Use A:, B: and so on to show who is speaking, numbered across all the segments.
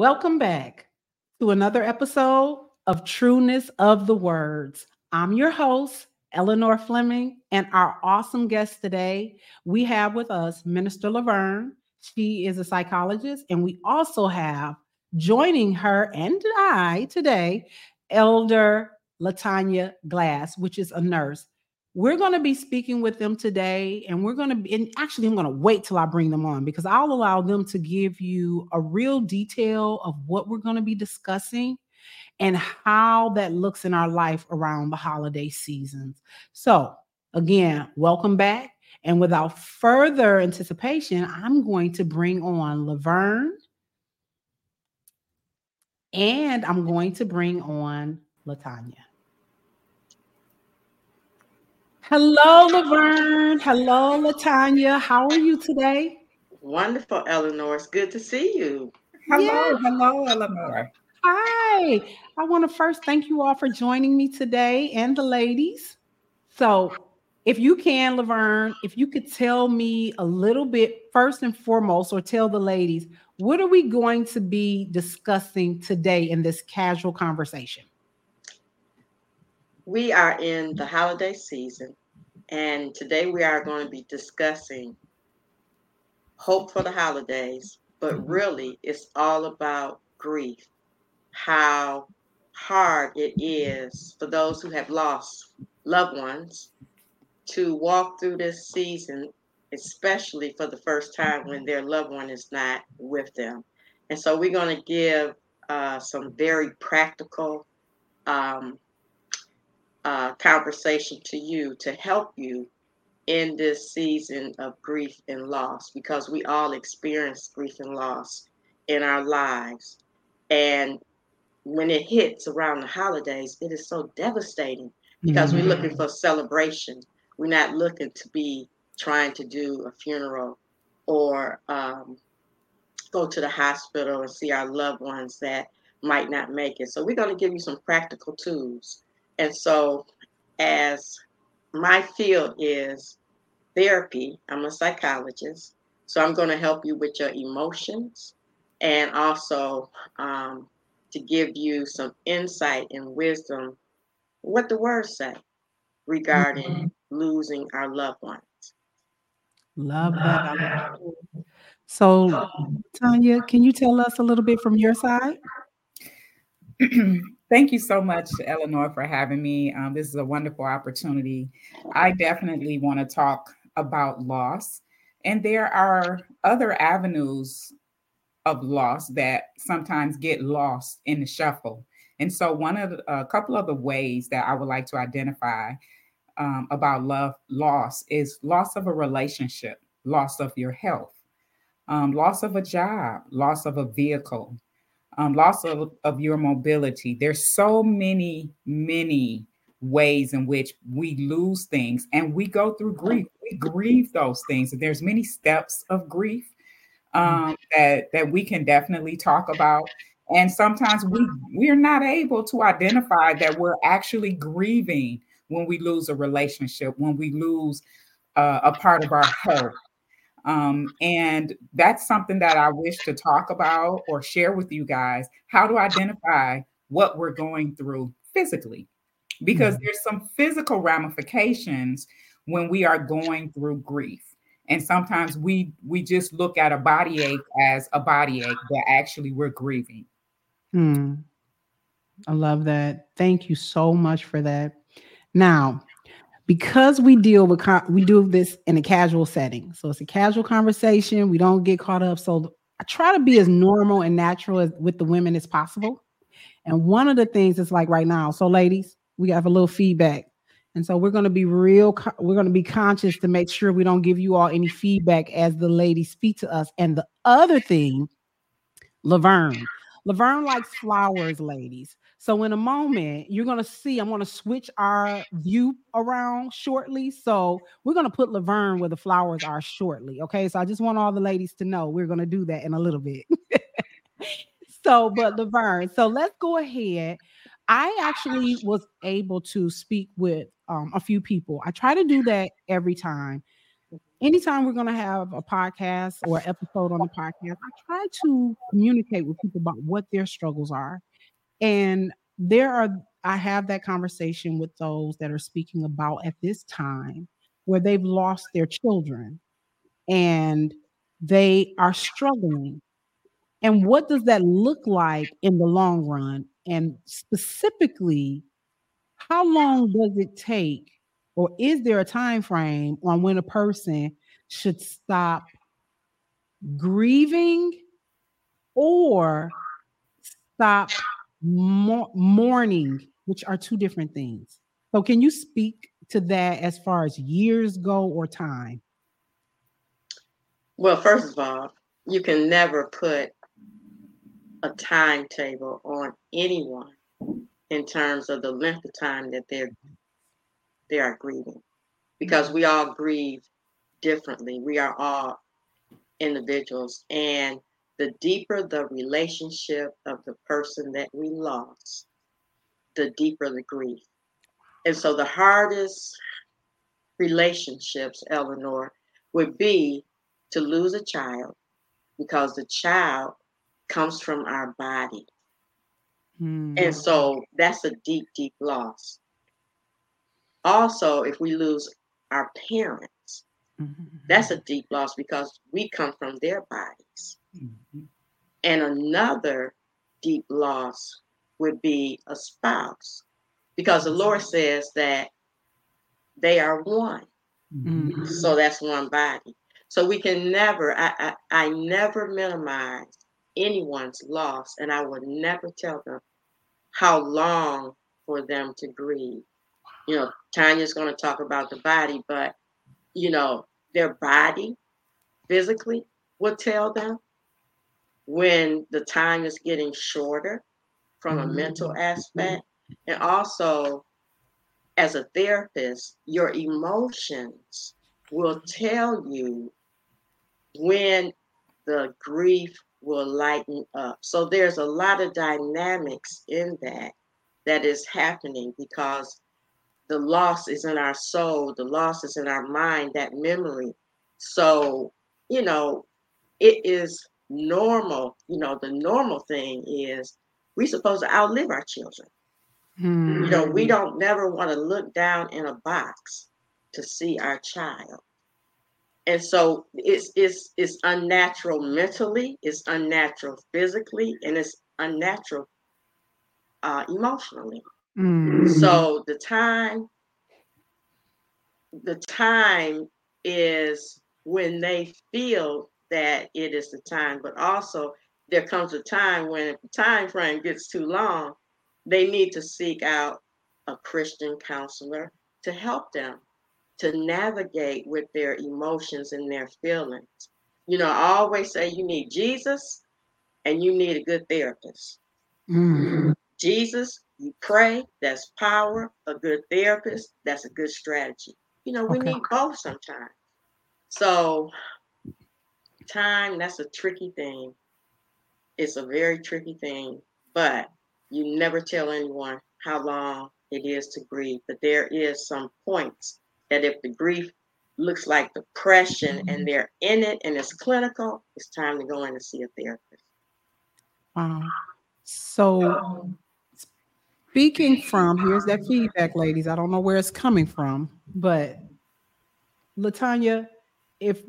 A: Welcome back to another episode of Trueness of the Words. I'm your host, Eleanor Fleming, and our awesome guest today, we have with us Minister Lavern. She is a psychologist, and we also have joining her and I today, Elder Latanya Glass, which is a nurse. We're going to be speaking with them today, and we're going to be, and actually, I'm going to wait till I bring them on because I'll allow them to give you a real detail of what we're going to be discussing and how that looks in our life around the holiday seasons. So, again, welcome back. And without further anticipation, I'm going to bring on Lavern and I'm going to bring on Latanya. Hello, Lavern. Hello, Latanya. How are you today?
B: Wonderful, Eleanor. It's good to see you.
C: Hello, yeah. hello, Eleanor.
A: Hi. I want to first thank you all for joining me today and the ladies. So, if you can, Lavern, if you could tell me a little bit first and foremost, or tell the ladies, what are we going to be discussing today in this casual conversation?
B: We are in the holiday season, and today we are going to be discussing hope for the holidays, but mm-hmm. really it's all about grief, how hard it is for those who have lost loved ones to walk through this season, especially for the first time when their loved one is not with them. And so we're going to give uh, some very practical um, uh, conversation to you to help you in this season of grief and loss because we all experience grief and loss in our lives. And when it hits around the holidays, it is so devastating because mm-hmm. we're looking for celebration. We're not looking to be trying to do a funeral or um, go to the hospital and see our loved ones that might not make it. So, we're going to give you some practical tools and so, as my field is therapy, I'm a psychologist. So, I'm going to help you with your emotions and also um, to give you some insight and wisdom what the words say regarding mm-hmm. losing our loved ones.
A: Love that. So, Tanya, can you tell us a little bit from your side?
C: Thank you so much, Eleanor, for having me. Um, this is a wonderful opportunity. I definitely want to talk about loss. And there are other avenues of loss that sometimes get lost in the shuffle. And so, one of the, a couple of the ways that I would like to identify um, about love loss is loss of a relationship, loss of your health, um, loss of a job, loss of a vehicle, um, loss of, of your mobility. There's so many, many ways in which we lose things and we go through grief. We grieve those things. And there's many steps of grief um, that that we can definitely talk about. And sometimes we we're not able to identify that we're actually grieving when we lose a relationship, when we lose uh, a part of our health, um, and that's something that I wish to talk about or share with you guys how to identify what we're going through physically. Because mm-hmm. there's some physical ramifications when we are going through grief. And sometimes we we just look at a body ache as a body ache, but actually we're grieving.
A: Hmm. I love that. Thank you so much for that. Now, because we deal with we do this in a casual setting. So it's a casual conversation. We don't get caught up. So i try to be as normal and natural as with the women as possible. And one of the things is like right now so ladies we have a little feedback. And so we're going to be real we're going to be conscious to make sure we don't give you all any feedback as the ladies speak to us. And the other thing lavern. Lavern likes flowers ladies so in a moment, you're gonna see I'm gonna switch our view around shortly. So we're gonna put Lavern where the flowers are shortly. Okay. So I just want all the ladies to know we're gonna do that in a little bit. so, but Lavern, so let's go ahead. I actually was able to speak with um, a few people. I try to do that every time. anytime we're going to have a podcast or episode on the podcast, I try to communicate with people about what their struggles are. And there are, I have that conversation with those that are speaking about at this time where they've lost their children and they are struggling. And what does that look like in the long run? And specifically, how long does it take or is there a time frame on when a person should stop grieving or stop mourning which are two different things so can you speak to that as far as years go or time
B: well first of all you can never put a timetable on anyone in terms of the length of time that they're they are grieving because we all grieve differently. We are all individuals. And the deeper the relationship of the person that we lost, the deeper the grief. And so the hardest relationships, Eleanor, would be to lose a child because the child comes from our body. Mm-hmm. And so that's a deep, deep loss. Also, if we lose our parents, mm-hmm. that's a deep loss because we come from their bodies. Mm-hmm. And another deep loss would be a spouse because the Lord says that they are one. Mm-hmm. So that's one body. So we can never, I, I, I never minimize anyone's loss, and I would never tell them how long for them to grieve you know, Tanya's going to talk about the body, but you know, their body physically will tell them when the time is getting shorter from a mm-hmm. mental aspect. And also, as a therapist, your emotions will tell you when the grief will lighten up. So there's a lot of dynamics in that that is happening because the loss is in our soul, the loss is in our mind, that memory. So, you know, it is normal. You know, the normal thing is we're supposed to outlive our children. Hmm. You know, we don't never want to look down in a box to see our child. And so it's it's it's unnatural mentally, it's unnatural physically, and it's unnatural uh, emotionally. Mm-hmm. So the time, the time is when they feel that it is the time, but also there comes a time when if the time frame gets too long, they need to seek out a Christian counselor to help them to navigate with their emotions and their feelings. You know, I always say you need Jesus and you need a good therapist. Mm-hmm. Jesus, you pray, that's power. A good therapist, that's a good strategy. You know, we okay. need both sometimes. So, time, that's a tricky thing. It's a very tricky thing, but you never tell anyone how long it is to grieve. But there is some points that if the grief looks like depression and mm-hmm. they're in it and it's clinical, it's time to go in and see a therapist.
A: Wow. So Speaking from, here's that feedback, ladies. I don't know where it's coming from, but Latanya, if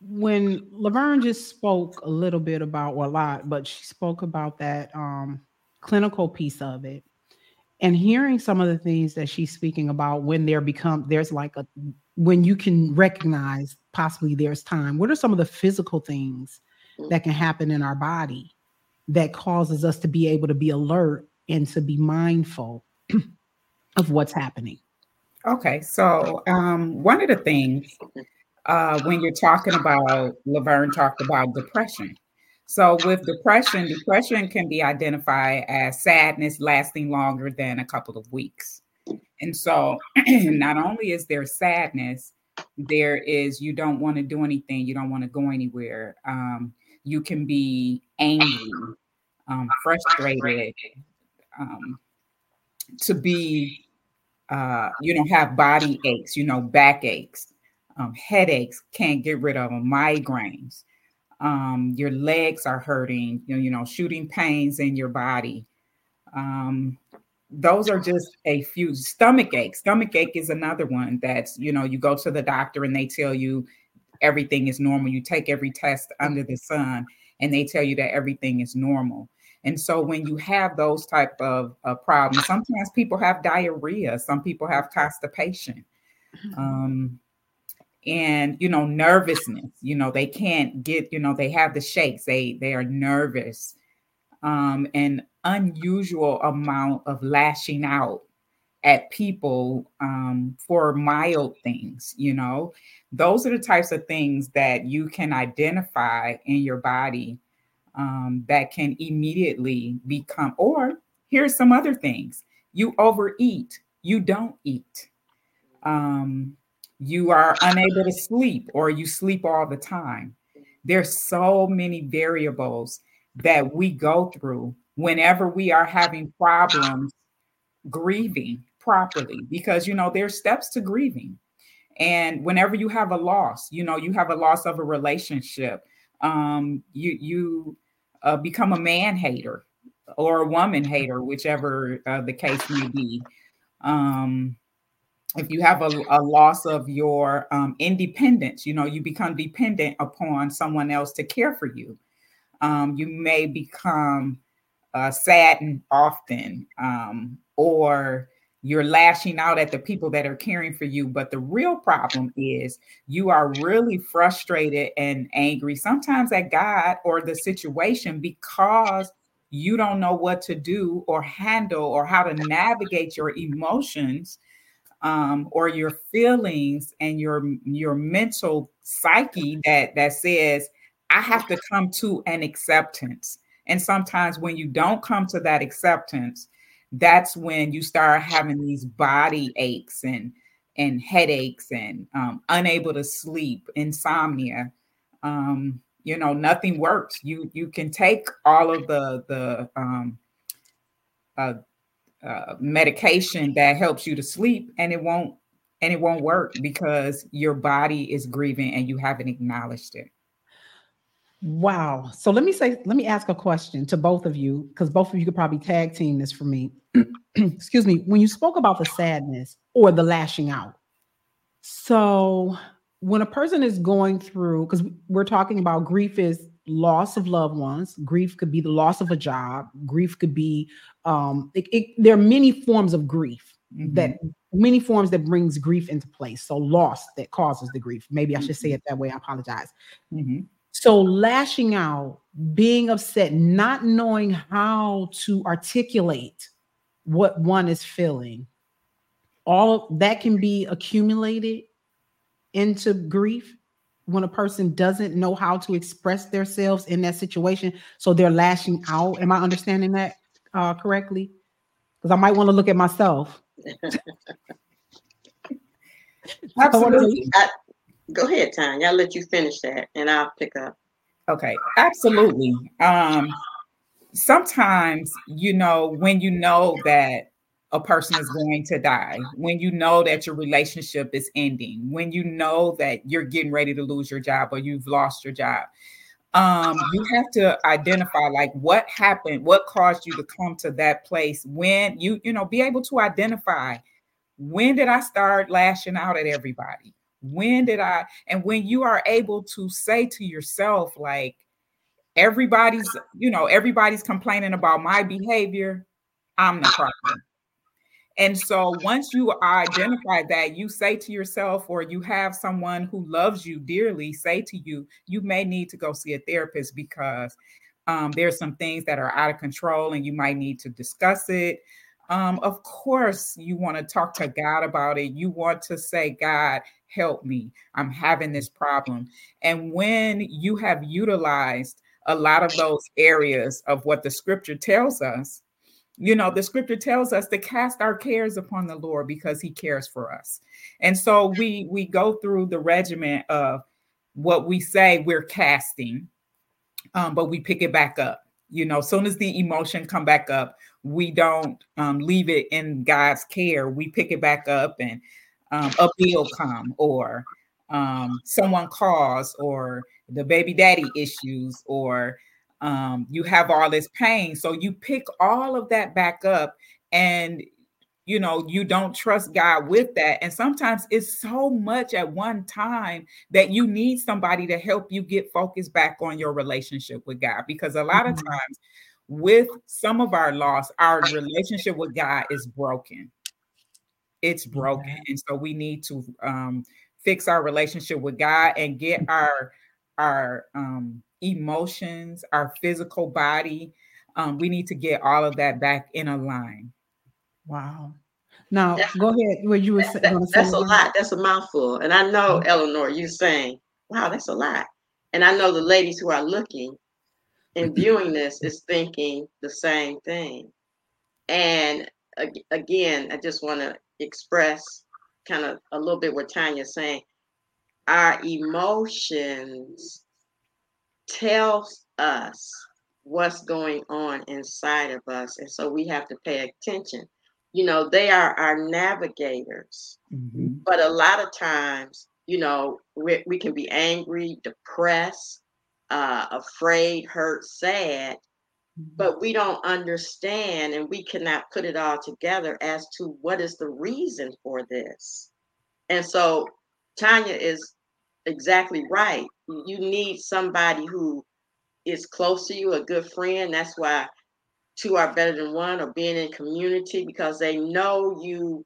A: when Lavern just spoke a little bit about, or a lot, but she spoke about that um, clinical piece of it, and hearing some of the things that she's speaking about when there become there's like a when you can recognize possibly there's time. What are some of the physical things that can happen in our body that causes us to be able to be alert and to be mindful of what's happening.
C: Okay, so um, one of the things uh, when you're talking about, Lavern talked about depression. So with depression, depression can be identified as sadness lasting longer than a couple of weeks. And so not only is there sadness, there is you don't want to do anything, you don't want to go anywhere. Um, you can be angry, um, frustrated, um, to be, uh, you know, have body aches, you know, back aches, um, headaches, can't get rid of them, migraines. Um, your legs are hurting, you know, you know, shooting pains in your body. Um, those are just a few stomach ache. Stomach ache is another one that's, you know, you go to the doctor and they tell you everything is normal. You take every test under the sun and they tell you that everything is normal. And so when you have those type of uh, problems, sometimes people have diarrhea, some people have constipation. Mm-hmm. Um, and you know nervousness you know they can't get you know they have the shakes they they are nervous um an unusual amount of lashing out at people um for mild things you know? Those are the types of things that you can identify in your body um, that can immediately become, or here's some other things. You overeat, you don't eat, um, you are unable to sleep, or you sleep all the time. There's so many variables that we go through whenever we are having problems grieving properly because you know there's steps to grieving and whenever you have a loss you know you have a loss of a relationship um you you uh, become a man hater or a woman hater whichever uh, the case may be um if you have a, a loss of your um, independence you know you become dependent upon someone else to care for you um, you may become uh, saddened often um, or you're lashing out at the people that are caring for you. But the real problem is you are really frustrated and angry, sometimes at God or the situation because you don't know what to do or handle or how to navigate your emotions um, or your feelings and your your mental psyche that that says I have to come to an acceptance. And sometimes when you don't come to that acceptance, that's when you start having these body aches and and headaches and um, unable to sleep, insomnia. Um, you know, nothing works. You you can take all of the the um, uh, uh, medication that helps you to sleep, and it won't and it won't work because your body is grieving and you haven't acknowledged it.
A: Wow. So let me say, let me ask a question to both of you, because both of you could probably tag team this for me. Excuse me. When you spoke about the sadness or the lashing out, so when a person is going through, because we're talking about grief is loss of loved ones, grief could be the loss of a job, grief could be um, it, it, there are many forms of grief mm-hmm. that many forms that brings grief into place. So loss that causes the grief. Maybe I should say mm-hmm. it that way. I apologize. Mm-hmm. So lashing out, being upset, not knowing how to articulate what one is feeling, all that can be accumulated into grief when a person doesn't know how to express themselves in that situation. So they're lashing out. Am I understanding that uh, correctly? Because I might want to look at myself.
B: Absolutely. I, Go ahead, Tanya. I'll let you finish that and I'll pick up.
C: Okay, absolutely. Um, sometimes, you know, when you know that a person is going to die, when you know that your relationship is ending, when you know that you're getting ready to lose your job or you've lost your job, um, you have to identify like what happened, what caused you to come to that place when you, you know, be able to identify when did I start lashing out at everybody? When did I? And when you are able to say to yourself, like, everybody's, you know, everybody's complaining about my behavior, I'm the problem. And so once you identify that, you say to yourself, or you have someone who loves you dearly say to you, you may need to go see a therapist because um, there's some things that are out of control and you might need to discuss it. Um, of course, you want to talk to God about it. You want to say, God, help me. I'm having this problem. And when you have utilized a lot of those areas of what the scripture tells us, you know, the scripture tells us to cast our cares upon the Lord because he cares for us. And so we we go through the regiment of what we say we're casting, um, but we pick it back up. You know, as soon as the emotion come back up, we don't um, leave it in God's care. We pick it back up and um, a bill come or um, someone calls or the baby daddy issues or um, you have all this pain. So you pick all of that back up and you know you don't trust God with that. And sometimes it's so much at one time that you need somebody to help you get focused back on your relationship with God because a lot of mm-hmm. times with some of our loss, our relationship with God is broken. It's broken. And so we need to um, fix our relationship with God and get our our um, emotions, our physical body. Um, we need to get all of that back in a line.
A: Wow. Now that's, go ahead. Where you were
B: that, that, That's a lot. That's a mouthful. And I know, mm-hmm. Eleanor, you're saying, "Wow, that's a lot." And I know the ladies who are looking and viewing this is thinking the same thing. And again, I just want to express kind of a little bit what Tanya's saying. Our emotions tells us what's going on inside of us. And so we have to pay attention. You know, they are our navigators. Mm-hmm. But a lot of times, you know, we, we can be angry, depressed, uh, afraid, hurt, sad, mm-hmm. but we don't understand and we cannot put it all together as to what is the reason for this. And so Tanya is exactly right. You need somebody who is close to you, a good friend. That's why two are better than one, or being in community because they know you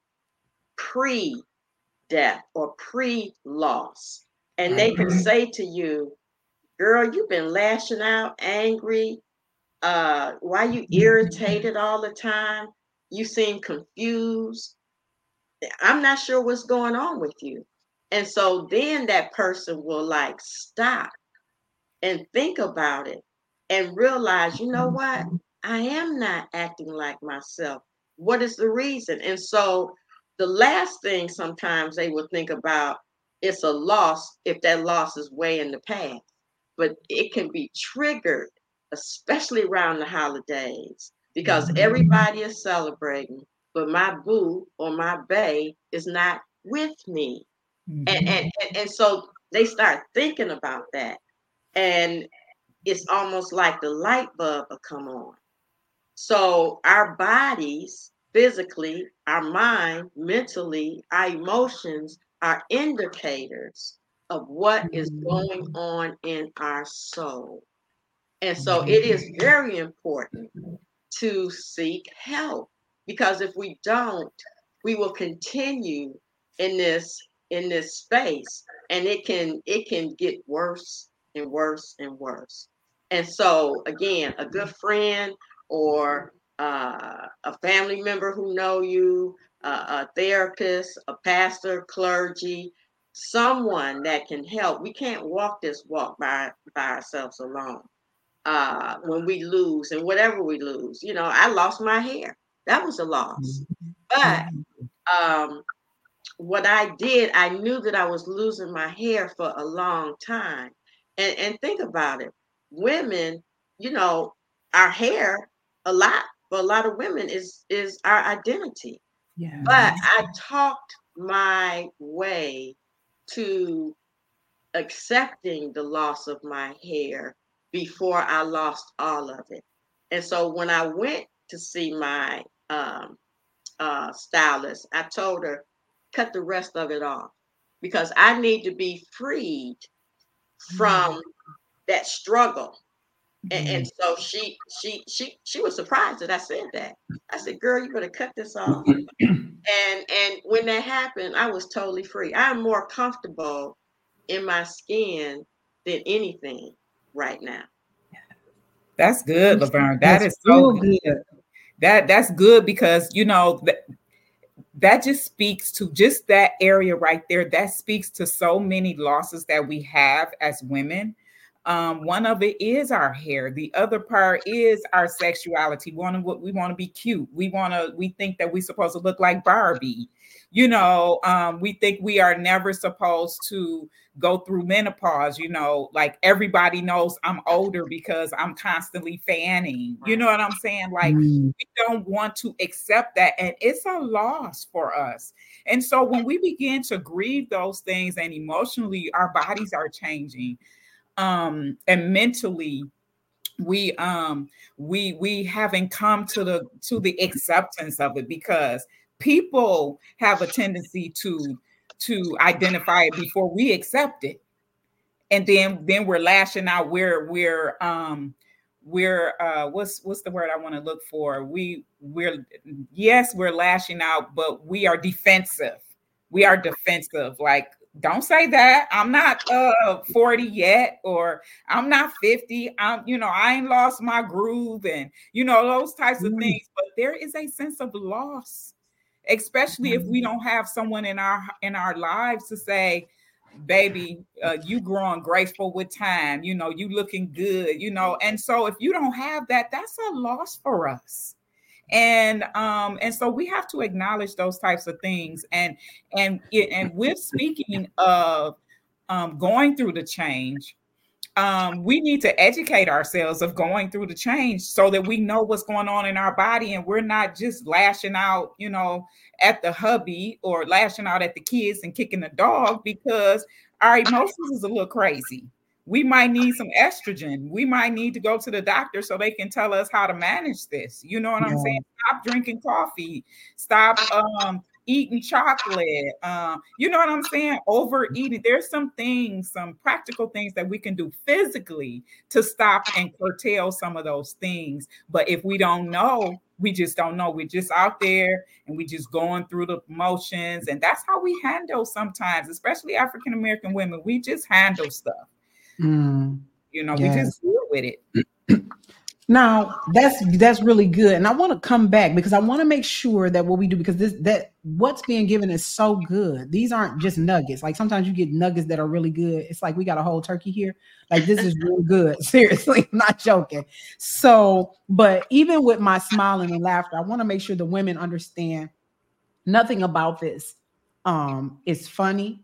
B: pre death or pre loss. And they can say to you, girl, you've been lashing out, angry. Uh, why you irritated all the time? You seem confused. I'm not sure what's going on with you. And so then that person will like stop and think about it and realize, you know what? I am not acting like myself. What is the reason? And so the last thing sometimes they will think about it's a loss if that loss is way in the past. But it can be triggered, especially around the holidays, because mm-hmm. everybody is celebrating, but my boo or my bay is not with me. Mm-hmm. And, and, and and so they start thinking about that. And it's almost like the light bulb will come on. So our bodies, physically, our mind, mentally, our emotions are indicators of what is mm-hmm. going on in our soul. And so it is mm-hmm. very important to seek help because if we don't, we will continue in this in this space and it can it can get worse and worse and worse. And so again a good friend or uh, a family member who know you uh, a therapist a pastor clergy someone that can help. We can't walk this walk by by ourselves alone uh, when we lose and whatever we lose you know i lost my hair. That was a loss. Mm-hmm. but um, what I did, I knew that I was losing my hair for a long time. And and think about it. Women, you know, our hair a lot for a lot of women is is our identity. Yeah. But I talked my way to accepting the loss of my hair before I lost all of it. And so when I went to see my um, uh, stylist, I told her, cut the rest of it off because I need to be freed from mm-hmm. that struggle. And, and, mm-hmm. so she she she she was surprised that I said that. I said, "Girl, you better cut this off." and and when that happened, I was totally free. I'm more comfortable in my skin than anything right now.
C: That's good, Lavern. That that's is so good. good. That that's good because you know that just speaks to just that area right there. That speaks to so many losses that we have as women. Um, one of it is our hair. The other part is our sexuality. One of what we want to be cute. We want to. We think that we're supposed to look like Barbie. You know, um, we think we are never supposed to go through menopause. You know, like everybody knows I'm older because I'm constantly fanning. You know what I'm saying? Like mm. we don't want to accept that, and it's a loss for us. And so when we begin to grieve those things, and emotionally, our bodies are changing um and mentally we um we we haven't come to the to the acceptance of it because people have a tendency to to identify it before we accept it and then then we're lashing out we're we're um we're uh what's what's the word i want to look for we we're yes we're lashing out but we are defensive we are defensive like don't say that. I'm not uh 40 yet, or I'm not 50. I'm, you know, I ain't lost my groove and you know, those types of mm. things. But there is a sense of loss, especially if we mm. don't have someone in our in our lives to say, baby, uh, you growing graceful with time, you know, you looking good, you know. And so if you don't have that, that's a loss for us and um and so we have to acknowledge those types of things and and and with speaking of um going through the change um, we need to educate ourselves of going through the change so that we know what's going on in our body and we're not just lashing out, you know, at the hubby or lashing out at the kids and kicking the dog because our emotions is a little crazy we might need some estrogen. We might need to go to the doctor so they can tell us how to manage this. You know what yeah. I'm saying? Stop drinking coffee. Stop um, eating chocolate. Uh, you know what I'm saying? Overeating. There's some things, some practical things that we can do physically to stop and curtail some of those things. But if we don't know, we just don't know. We're just out there and we just going through the motions. And that's how we handle sometimes, especially African American women. We just handle stuff. Mm, you know, yes. we just deal with it.
A: Now that's that's really good, and I want to come back because I want to make sure that what we do because this that what's being given is so good. These aren't just nuggets. Like sometimes you get nuggets that are really good. It's like we got a whole turkey here. Like this is really good. Seriously, I'm not joking. So, but even with my smiling and laughter, I want to make sure the women understand nothing about this um is funny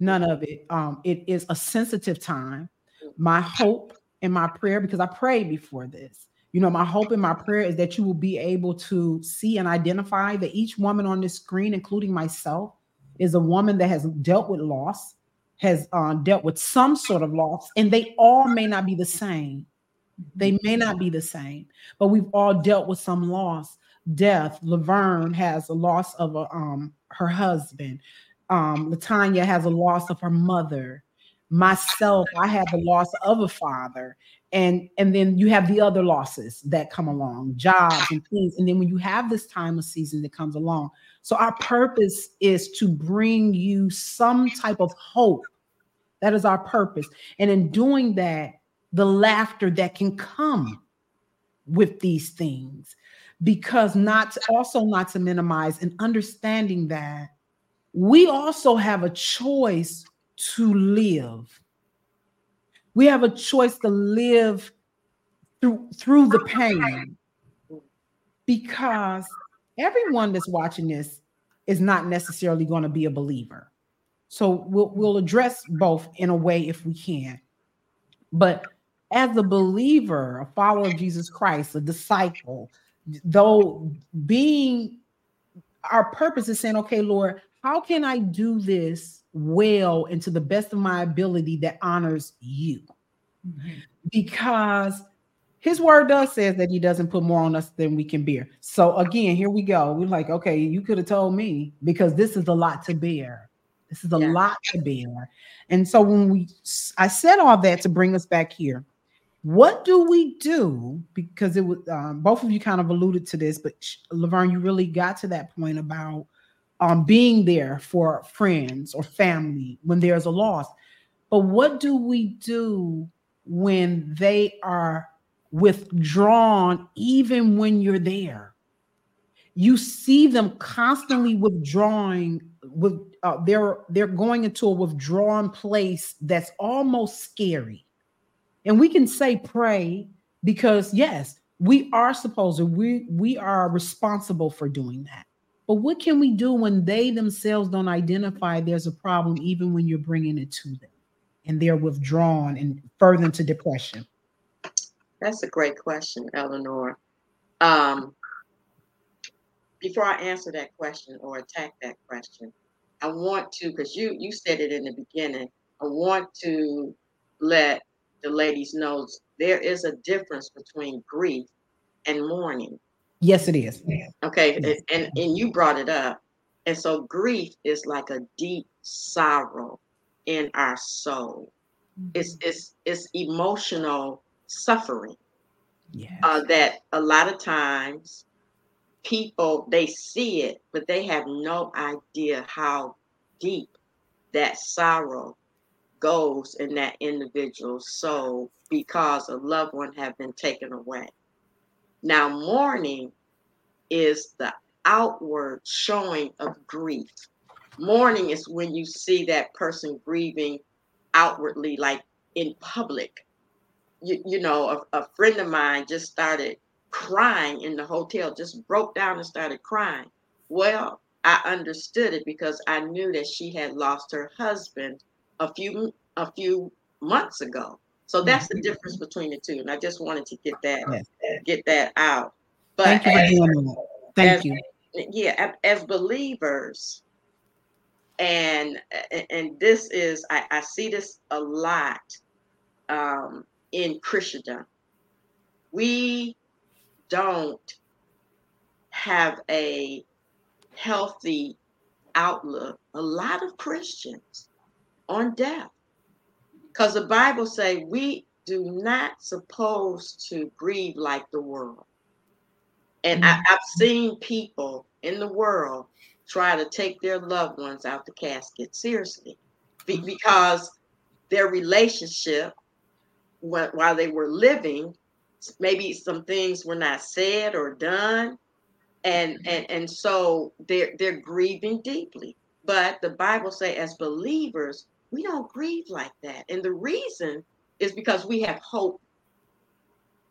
A: None of it. Um, it is a sensitive time. My hope and my prayer, because I prayed before this. You know, my hope and my prayer is that you will be able to see and identify that each woman on this screen, including myself, is a woman that has dealt with loss, has uh, dealt with some sort of loss, and they all may not be the same. They may not be the same, but we've all dealt with some loss. Death. Lavern has a loss of a, um, her husband um, Latanya has a loss of her mother. Myself, I had the loss of a father, and and then you have the other losses that come along, jobs and things. And then when you have this time of season that comes along, so our purpose is to bring you some type of hope. That is our purpose, and in doing that, the laughter that can come with these things, because not to, also not to minimize and understanding that we also have a choice to live. We have a choice to live through through the pain because everyone that's watching this is not necessarily going to be a believer. So we'll, we'll address both in a way if we can. But as a believer, a follower of Jesus Christ, a disciple, though being our purpose is saying, okay, Lord, how can I do this well and to the best of my ability that honors you? Mm-hmm. Because his word does says that he doesn't put more on us than we can bear. So again, here we go. We're like, okay, you could have told me because this is a lot to bear. This is a yeah. lot to bear. And so when we I said all that to bring us back here. What do we do? Because it was um, both of you kind of alluded to this, but Lavern, you really got to that point about um, being there for friends or family when there's a loss. But what do we do when they are withdrawn, even when you're there? You see them constantly withdrawing. With uh, they're they're going into a withdrawn place that's almost scary. And we can say pray because yes, we are supposed to, we we are responsible for doing that. But what can we do when they themselves don't identify there's a problem, even when you're bringing it to them and they're withdrawn and further into depression?
B: That's a great question, Eleanor. Um, before I answer that question or attack that question, I want to, because you you said it in the beginning, I want to let the ladies know there is a difference between grief and mourning.
A: Yes, it is.
B: Okay, yes. and and you brought it up, and so grief is like a deep sorrow in our soul. Mm-hmm. It's it's it's emotional suffering. Yes. Uh, that a lot of times people they see it, but they have no idea how deep that sorrow goes in that individual's soul because a loved one have been taken away. Now, mourning is the outward showing of grief. Mourning is when you see that person grieving outwardly, like in public. You, you know, a, a friend of mine just started crying in the hotel, just broke down and started crying. Well, I understood it because I knew that she had lost her husband a few a few months ago. So that's the mm-hmm. difference between the two. And I just wanted to get that get that out.
A: But Thank you. as, you. Thank
B: as,
A: you.
B: Yeah, as believers, and and this is I, I see this a lot um, in Christendom. We don't have a healthy outlook, a lot of Christians on death. Because the Bible say we do not supposed to grieve like the world. And I, have seen people in the world try to take their loved ones out the casket. Seriously. Because their relationship while they were living maybe some things were not said or done. And mm-hmm. and and so they're they're grieving deeply. But the bible say as believers we don't grieve like that. And the reason is because we have hope.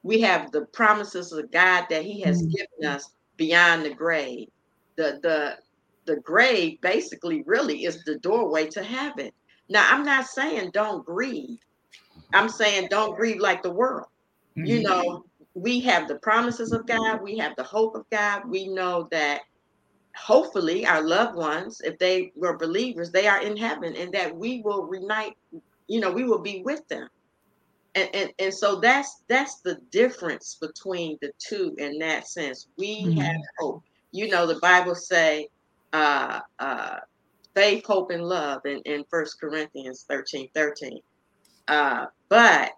B: We have the promises of god that he has mm-hmm. given us beyond the grave. The the the grave basically really is the doorway to heaven. Now i'm not saying don't grieve. I'm saying don't grieve like the world. Mm-hmm. You know, we have the promises of God, we have the hope of God. We know that hopefully our loved ones, if they were believers, they are in heaven and that we will reunite, you know, we will be with them. And, and, and so that's that's the difference between the two in that sense. We mm-hmm. have hope. You know, the Bible say uh uh faith, hope, and love in, in First Corinthians 13, 13. Uh, but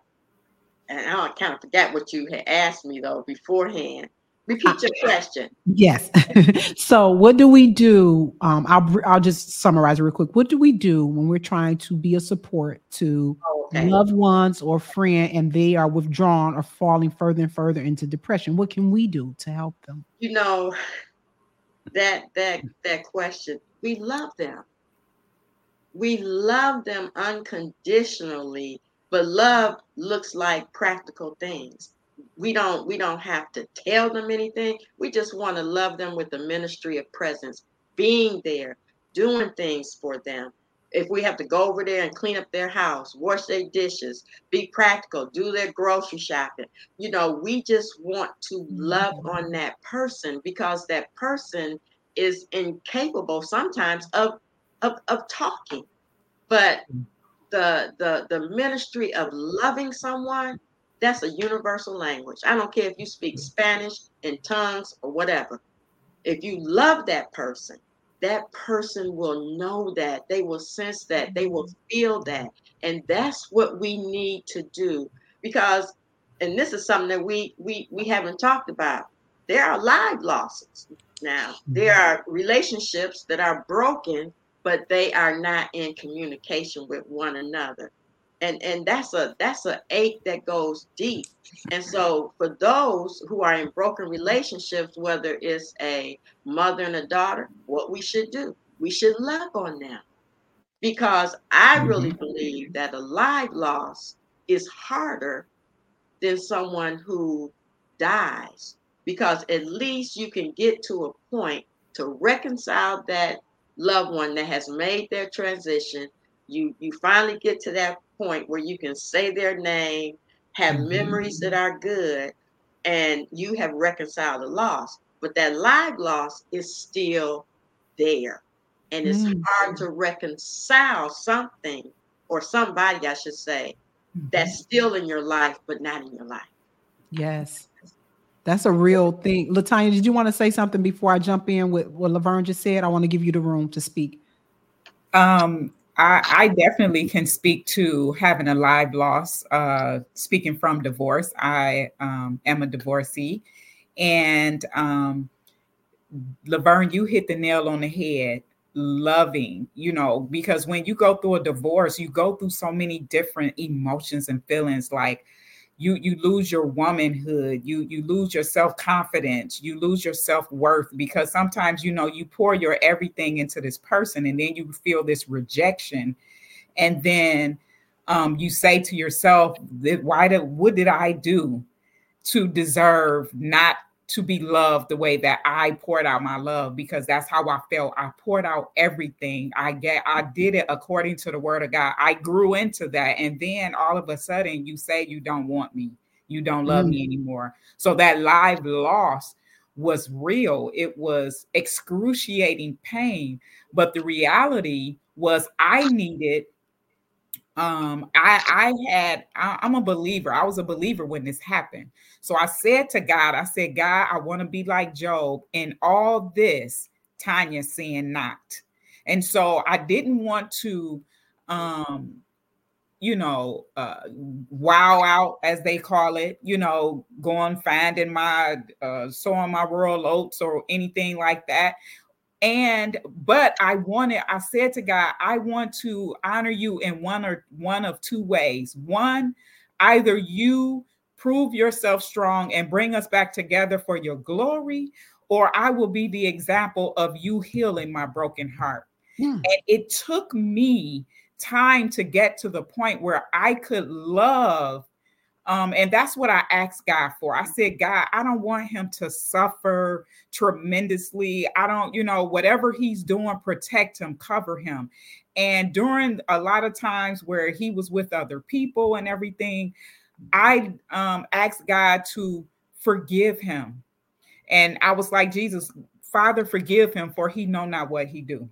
B: and I kind of forgot what you had asked me though beforehand. Repeat your question.
A: Yes. so, what do we do? Um, I'll I'll just summarize real quick. What do we do when we're trying to be a support to okay. loved ones or friend, and they are withdrawn or falling further and further into depression? What can we do to help them?
B: You know, that that that question. We love them. We love them unconditionally but love looks like practical things we don't we don't have to tell them anything. We just want to love them with the ministry of presence being there doing things for them. If we have to go over there and clean up their house wash their dishes be practical do their grocery shopping you know we just want to love mm-hmm. on that person because that person is incapable sometimes of of, of talking. But mm. the the the ministry of loving someone that's a universal language. I don't care if you speak spanish in tongues or whatever. If you love that person that person will know that. They will sense that. They will feel that. And that's what we need to do. Because and this is something that we we we haven't talked about. There are live losses now. There mm-hmm. are relationships that are broken but they are not in communication with one another and and that's a that's a ache that goes deep. And so for those who are in broken relationships whether it's a mother and a daughter what we should do we should love on them. Because i really mm-hmm. believe that a live loss is harder than someone who dies. Because at least you can get to a point to reconcile that loved one that has made their transition. You you finally get to that point where you can say their name have mm-hmm. memories that are good and you have reconciled the loss but that live loss is still there and it's mm-hmm. hard to reconcile something or somebody i should say mm-hmm. that's still in your life but not in your life
A: yes that's a real thing latanya did you want to say something before i jump in with what lavern just said i want to give you the room to speak
C: um I, I, definitely can speak to having a live loss. Uh, speaking from divorce, I um, am a divorcee, and um, Lavern, you hit the nail on the head. Loving, you know, because when you go through a divorce, you go through so many different emotions and feelings, like you you lose your womanhood you you lose your self-confidence you lose your self-worth because sometimes you know you pour your everything into this person and then you feel this rejection. And then um, you say to yourself why did what did i do to deserve not to be loved the way that I poured out my love because that's how I felt. I poured out everything. I get I did it according to the word of God. I grew into that. And then all of a sudden you say you don't want me. You don't love mm. me anymore. So that live loss was real. It was excruciating pain, but the reality was I needed um i i had I, i'm a believer. I was a believer when this happened. So i said to god i said god i want to be like job in all this tanya saying not. And so i didn't want to um you know uh wow out as they call it you know going finding my uh sowing my rural oats or anything like that and but i wanted i said to god i want to honor you in one or one of two ways one either you prove yourself strong and bring us back together for your glory or i will be the example of you healing my broken heart yeah. And it took me time to get to the point where i could love um, and that's what I asked God for. I said, God, I don't want him to suffer tremendously. I don't, you know, whatever he's doing, protect him, cover him. And during a lot of times where he was with other people and everything, I um, asked God to forgive him. And I was like, Jesus, Father, forgive him, for he know not what he do.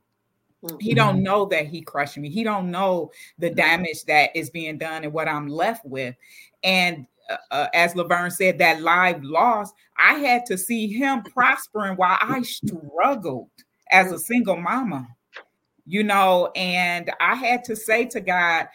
C: He don't mm-hmm. know that he crushed me. He don't know the damage that is being done and what I'm left with. And uh, uh, as Lavern said, that live loss, I had to see him prospering while I struggled as a single mama, you know, and I had to say to God,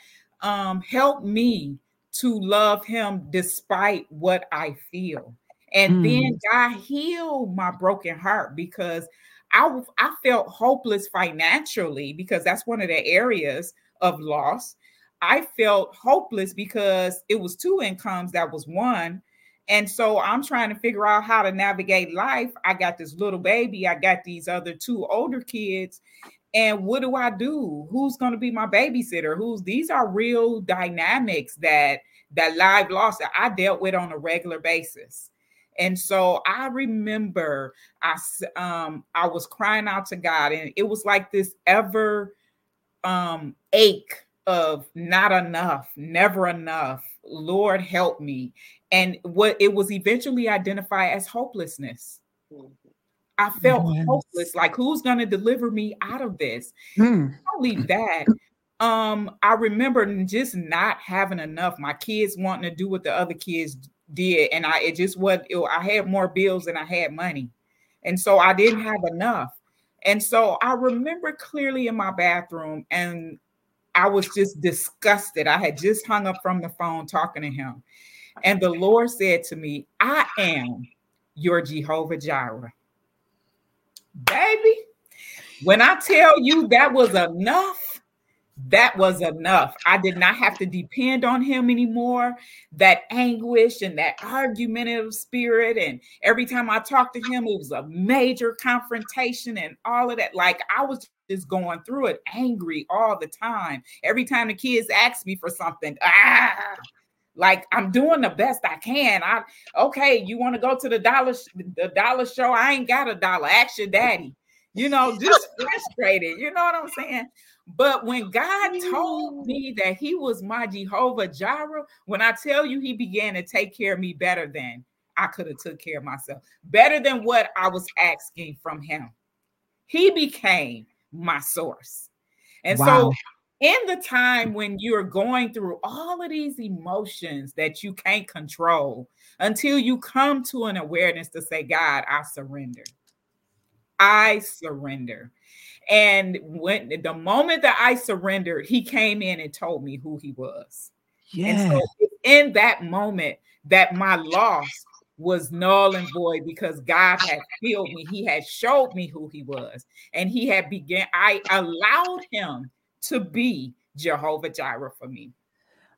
C: um, help me to love him despite what I feel. And mm. then God healed my broken heart because I, I felt hopeless financially because that's one of the areas of loss. I felt hopeless because it was two incomes that was one. And so I'm trying to figure out how to navigate life. I got this little baby, I got these other two older kids. And what do I do? Who's going to be my babysitter? Who's these are real dynamics that that live loss that I dealt with on a regular basis. And so I remember I um I was crying out to God and it was like this ever um ache of not enough, never enough. Lord help me. And what it was eventually identified as hopelessness. I felt yes. hopeless. Like who's gonna deliver me out of this? Mm. Only that. Um, I remember just not having enough. My kids wanting to do what the other kids did, and I it just what I had more bills than I had money, and so I didn't have enough. And so I remember clearly in my bathroom, and I was just disgusted. I had just hung up from the phone talking to him. And the Lord said to me, I am your Jehovah Jireh. Baby, when I tell you that was enough, that was enough. I did not have to depend on him anymore. That anguish and that argumentative spirit. And every time I talked to him, it was a major confrontation and all of that. Like I was just going through it angry all the time. Every time the kids ask me for something, ah, Like I'm doing the best I can. I okay, you want to go to the dollar the dollar show? I ain't got a dollar. Ask your daddy. You know, just frustrated. You know what I'm saying? But when God told me that He was my Jehovah Jireh, when I tell you He began to take care of me better than I could have took care of myself, better than what I was asking from Him, He became my source. And wow. so, in the time when you're going through all of these emotions that you can't control, until you come to an awareness to say, God, I surrender. I surrender. And when the moment that I surrendered, he came in and told me who he was. Yeah. And so in that moment, that my loss was null and void because God had healed me. He had showed me who he was. And he had began, I allowed him to be Jehovah Jireh for me.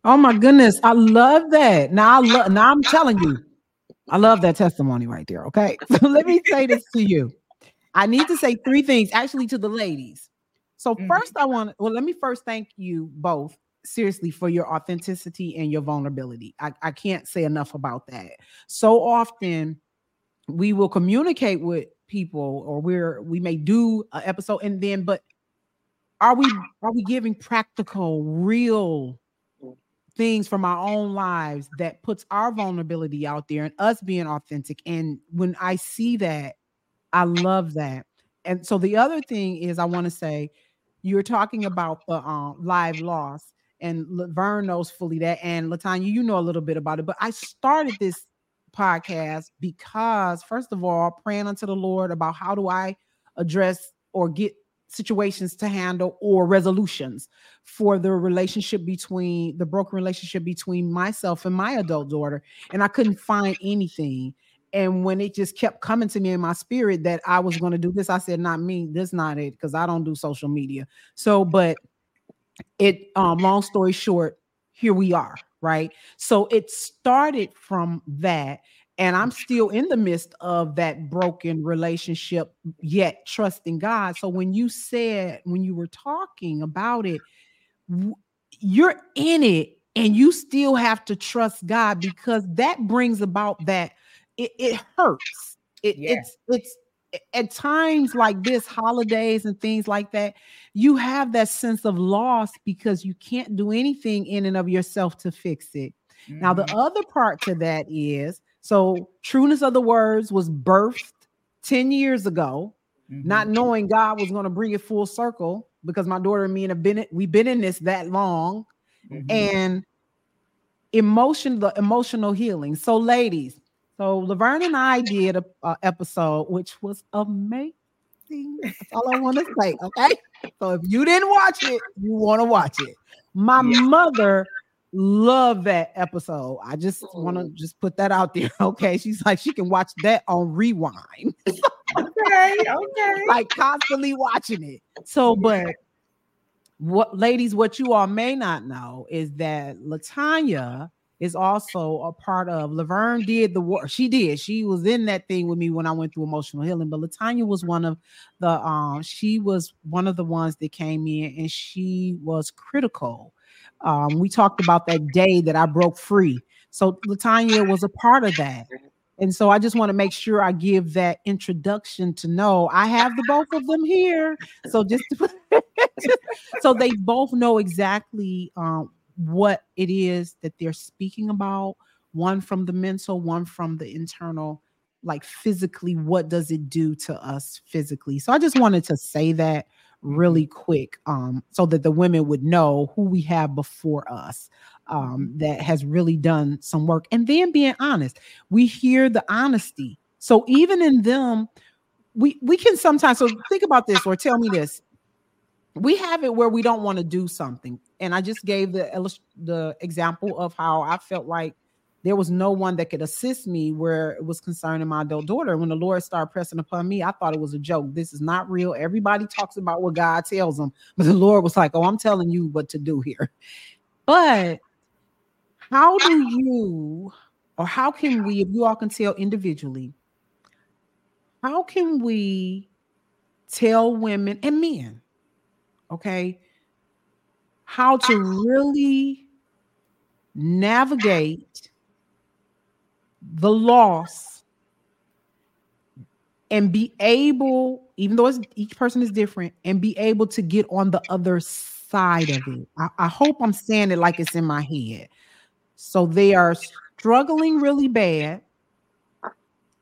A: Oh my goodness. I love that. Now I love now I'm telling you, I love that testimony right there. Okay. So let me say this to you. I need to say three things actually to the ladies. So mm-hmm. first, I want to well, let me first thank you both seriously for your authenticity and your vulnerability. I, I can't say enough about that. So often we will communicate with people or we're we may do an episode and then but are we are we giving practical real things from our own lives that puts our vulnerability out there and us being authentic and when i see that I love that. And so the other thing is, I want to say, you're talking about the um, live loss, and Lavern knows fully that, and Latanya, you know a little bit about it. But I started this podcast because, first of all, praying unto the Lord about how do I address or get situations to handle or resolutions for the relationship between the broken relationship between myself and my adult daughter and i couldn't find anything and when it just kept coming to me in my spirit that I was going to do this, I said, not me, this not it, because I don't do social media. So, but it um long story short, here we are, right? So it started from that. And I'm still in the midst of that broken relationship, yet trusting God. So when you said, when you were talking about it, you're in it and you still have to trust God because that brings about that it, it hurts. It, It's it's at times like this, holidays and things like that, you have that sense of loss because you can't do anything in and of yourself to fix it. Mm-hmm. Now, the mm-hmm. other part to that is so trueness of the words was birthed 10 years ago, mm-hmm. not knowing God was going to bring it full circle because my daughter and me have been we've been in this that long. Mm-hmm. And emotion, the emotional healing. So, ladies, so Lavern and I did a, a episode which was amazing. That's all I want to say. Okay. So if you didn't watch it, you want to watch it. My yeah. mother loved that episode. I just want to oh. just put that out there. Okay. She's like, she can watch that on rewind.
C: okay. Okay.
A: like constantly watching it. So, but what ladies, what you all may not know is that Latanya is also a part of Lavern did the work. She did. She was in that thing with me when I went through emotional healing. But Latanya was one of the um, she was one of the ones that came in and she was critical. Um, we talked about that day that I broke free. So Latanya was a part of that. And so I just want to make sure I give that introduction to know I have the both of them here. So just, so they both know exactly um, what it is that they're speaking about one from the mental one from the internal like physically what does it do to us physically so i just wanted to say that really mm-hmm. quick um so that the women would know who we have before us um mm-hmm. that has really done some work and then being honest we hear the honesty so even in them we we can sometimes so think about this or tell me this we have it where we don't want to do something and i just gave the the example of how i felt like there was no one that could assist me where it was concerning my adult daughter when the lord started pressing upon me i thought it was a joke. This is not real. Everybody talks about what god tells them but the lord was like oh i'm telling you what to do here. But how do you or how can we if you all can tell individually how can we tell women and men okay, how to really navigate the loss and be able, even though each person is different, and be able to get on the other side of it. I, I hope I'm saying it like it's in my head. So they are struggling really bad.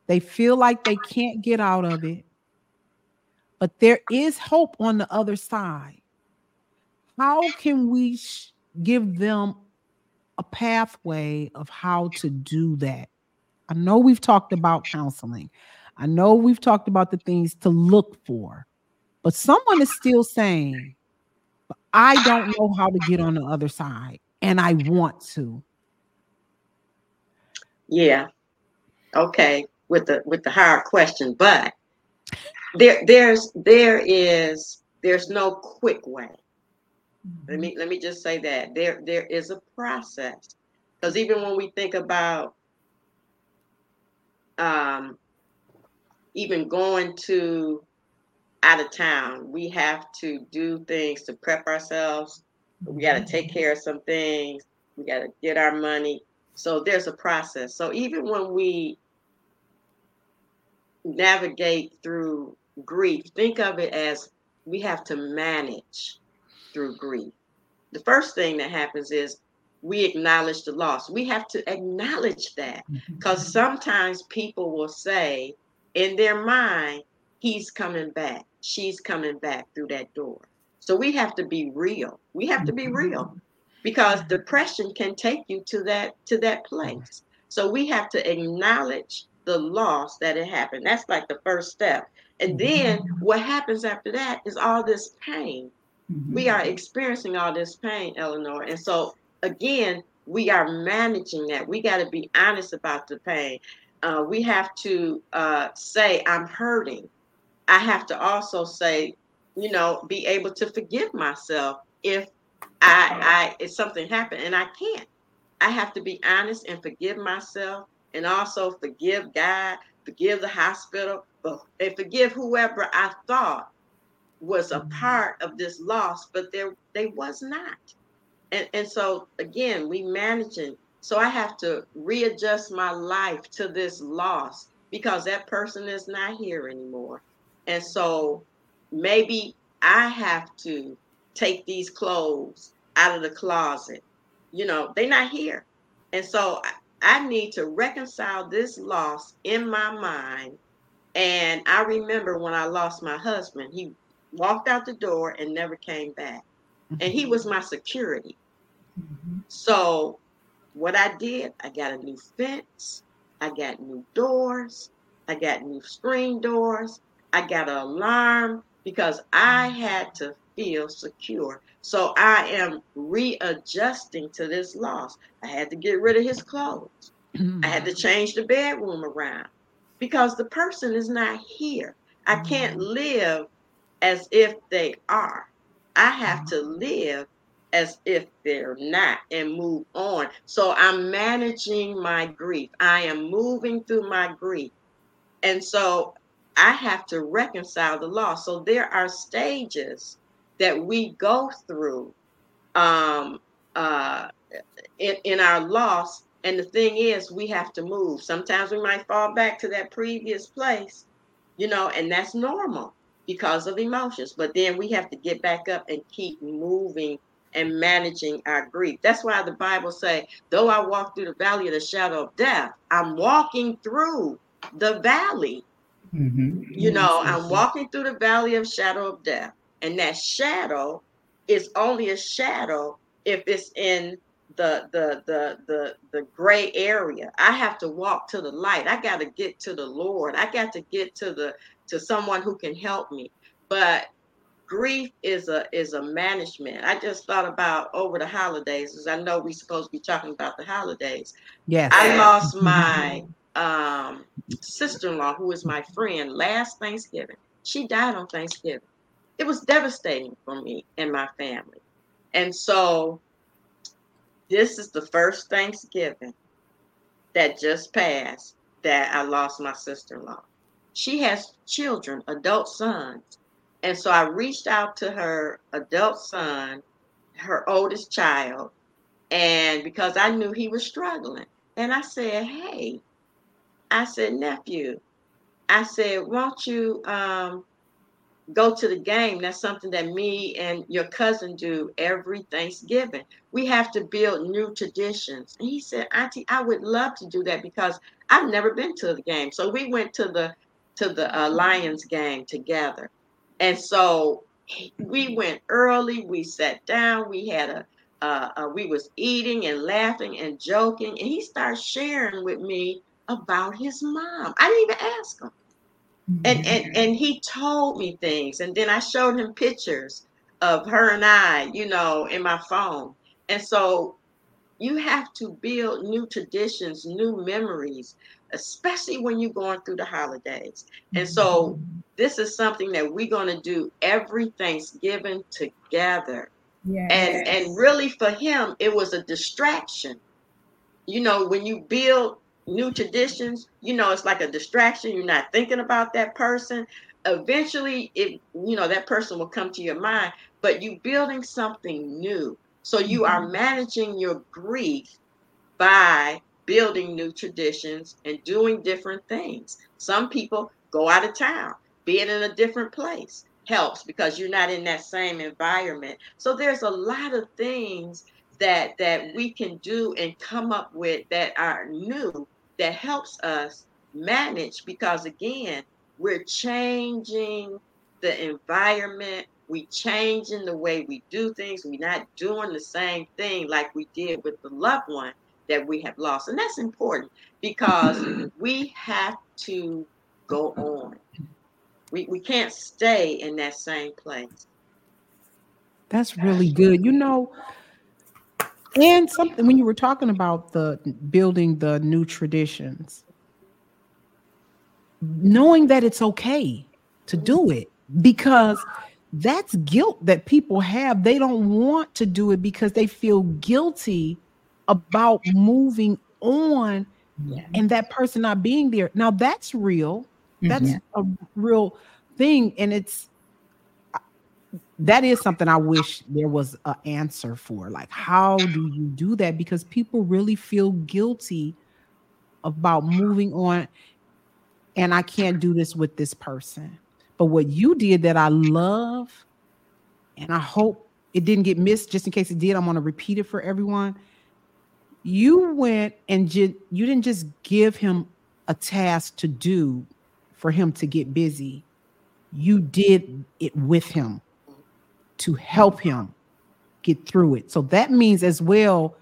A: They feel like they can't get out of it. But there is hope on the other side. How can we sh- give them a pathway of how to do that? I know we've talked about counseling. I know we've talked about the things to look for, but someone is still saying, I don't know how to get on the other side, and I want to.
B: Yeah. Okay. With the with the hard question, but there there's there is there's no quick way. Let me let me just say that there there is a process because even when we think about um, even going to out of town, we have to do things to prep ourselves. We got to take mm-hmm. care of some things. We got to get our money. So there's a process. So even when we navigate through grief, think of it as we have to manage through grief. The first thing that happens is we acknowledge the loss. We have to acknowledge that because mm-hmm. sometimes people will say in their mind, he's coming back, she's coming back through that door. So we have to be real. We have to be real mm-hmm. because depression can take you to that to that place. So we have to acknowledge the loss that it happened. That's like the first step. And then mm-hmm. what happens after that is all this pain. We are experiencing all this pain, Eleanor. And so again, we are managing that. We got to be honest about the pain. Uh, we have to uh, say, I'm hurting. I have to also say, you know, be able to forgive myself if I, I if something happened and I can't. I have to be honest and forgive myself and also forgive God, forgive the hospital, and forgive whoever I thought was a mm-hmm. part of this loss, but there they was not. And and so again we managing so i have to readjust my life to this loss because that person is not here anymore. And so maybe i have to take these clothes out of the closet. You know they're not here. And so I, I need to reconcile this loss in my mind. And i remember when i lost my husband he walked out the door and never came back and he was my security. Mm-hmm. So, what I did, I got a new fence, I got new doors, I got new screen doors, I got an alarm because I mm-hmm. had to feel secure. So, I am readjusting to this loss. I had to get rid of his clothes, I had to mm-hmm. change the bedroom around because the person is not here. I can't live as if they are. I have to live as if they're not and move on. So I'm managing my grief. I am moving through my grief. And so I have to reconcile the loss. So there are stages that we go through um, uh, in, in our loss. And the thing is, we have to move. Sometimes we might fall back to that previous place, you know, and that's normal because of emotions. But then we have to get back up and keep moving and managing our grief. That's why the Bible say, though I walk through the valley of the shadow of death, I'm walking through the valley. Mm-hmm. You know, I'm walking through the valley of shadow of death. And that shadow is only a shadow if it's in the the the the the gray area. I have to walk to the light. I got to get to the Lord. I got to get to the to someone who can help me. But grief is a is a management. I just thought about over the holidays, as I know we're supposed to be talking about the holidays.
A: Yes.
B: I lost my um, sister-in-law, who is my friend, last Thanksgiving. She died on Thanksgiving. It was devastating for me and my family. And so this is the first Thanksgiving that just passed that I lost my sister-in-law. She has children, adult sons and so I reached out to her adult son, her oldest child, And because I knew he was struggling. And I said, Hey, I said, nephew, I said, won't you um, go to the game? That's something that me and your cousin do every Thanksgiving. We have to build new traditions. And he said, Auntie, I would love to do that because I've never been to the game. So we went to the to the uh, Lions game together. And so we went early, we sat down, we had a uh, uh, we was eating and laughing and joking, and he started sharing with me about his mom. I didn't even ask him. And, and mm-hmm. and he told me things and then I showed him pictures of her and I, you know, in my phone. And so you have to build new traditions, new memories, especially when you're going through the holidays. And so mm-hmm. this is something that we're going to do every Thanksgiving together. Yes. And and really for him it was a distraction. You know, when you build new traditions, you know, it's like a distraction. You're not thinking about that person. Eventually, it you know that person will come to your mind, but you building something new. So you mm-hmm. are managing your grief by building new traditions and doing different things. Some people go out of town, being in a different place helps because you're not in that same environment. So there's a lot of things that that we can do and come up with that are new that helps us manage because again we're changing the environment we changing the way we do things we're not doing the same thing like we did with the loved one that we have lost. And that's important because we have to go on. We, we can't stay in that same place.
A: That's really good. You know and something when you were talking about the building the new traditions knowing that it's okay to do it because that's guilt that people have. They don't want to do it because they feel guilty about moving on yeah. and that person not being there now that's real that's mm-hmm. a real thing and it's that is something I wish there was an answer for. Like, how do you do that? Because people really feel guilty about moving on, and I can't do this with this person. But what you did that I love, and I hope it didn't get missed, just in case it did, I'm going to repeat it for everyone. You went and you didn't just give him a task to do for him to get busy. You did it with him to help him get through it. So that means as well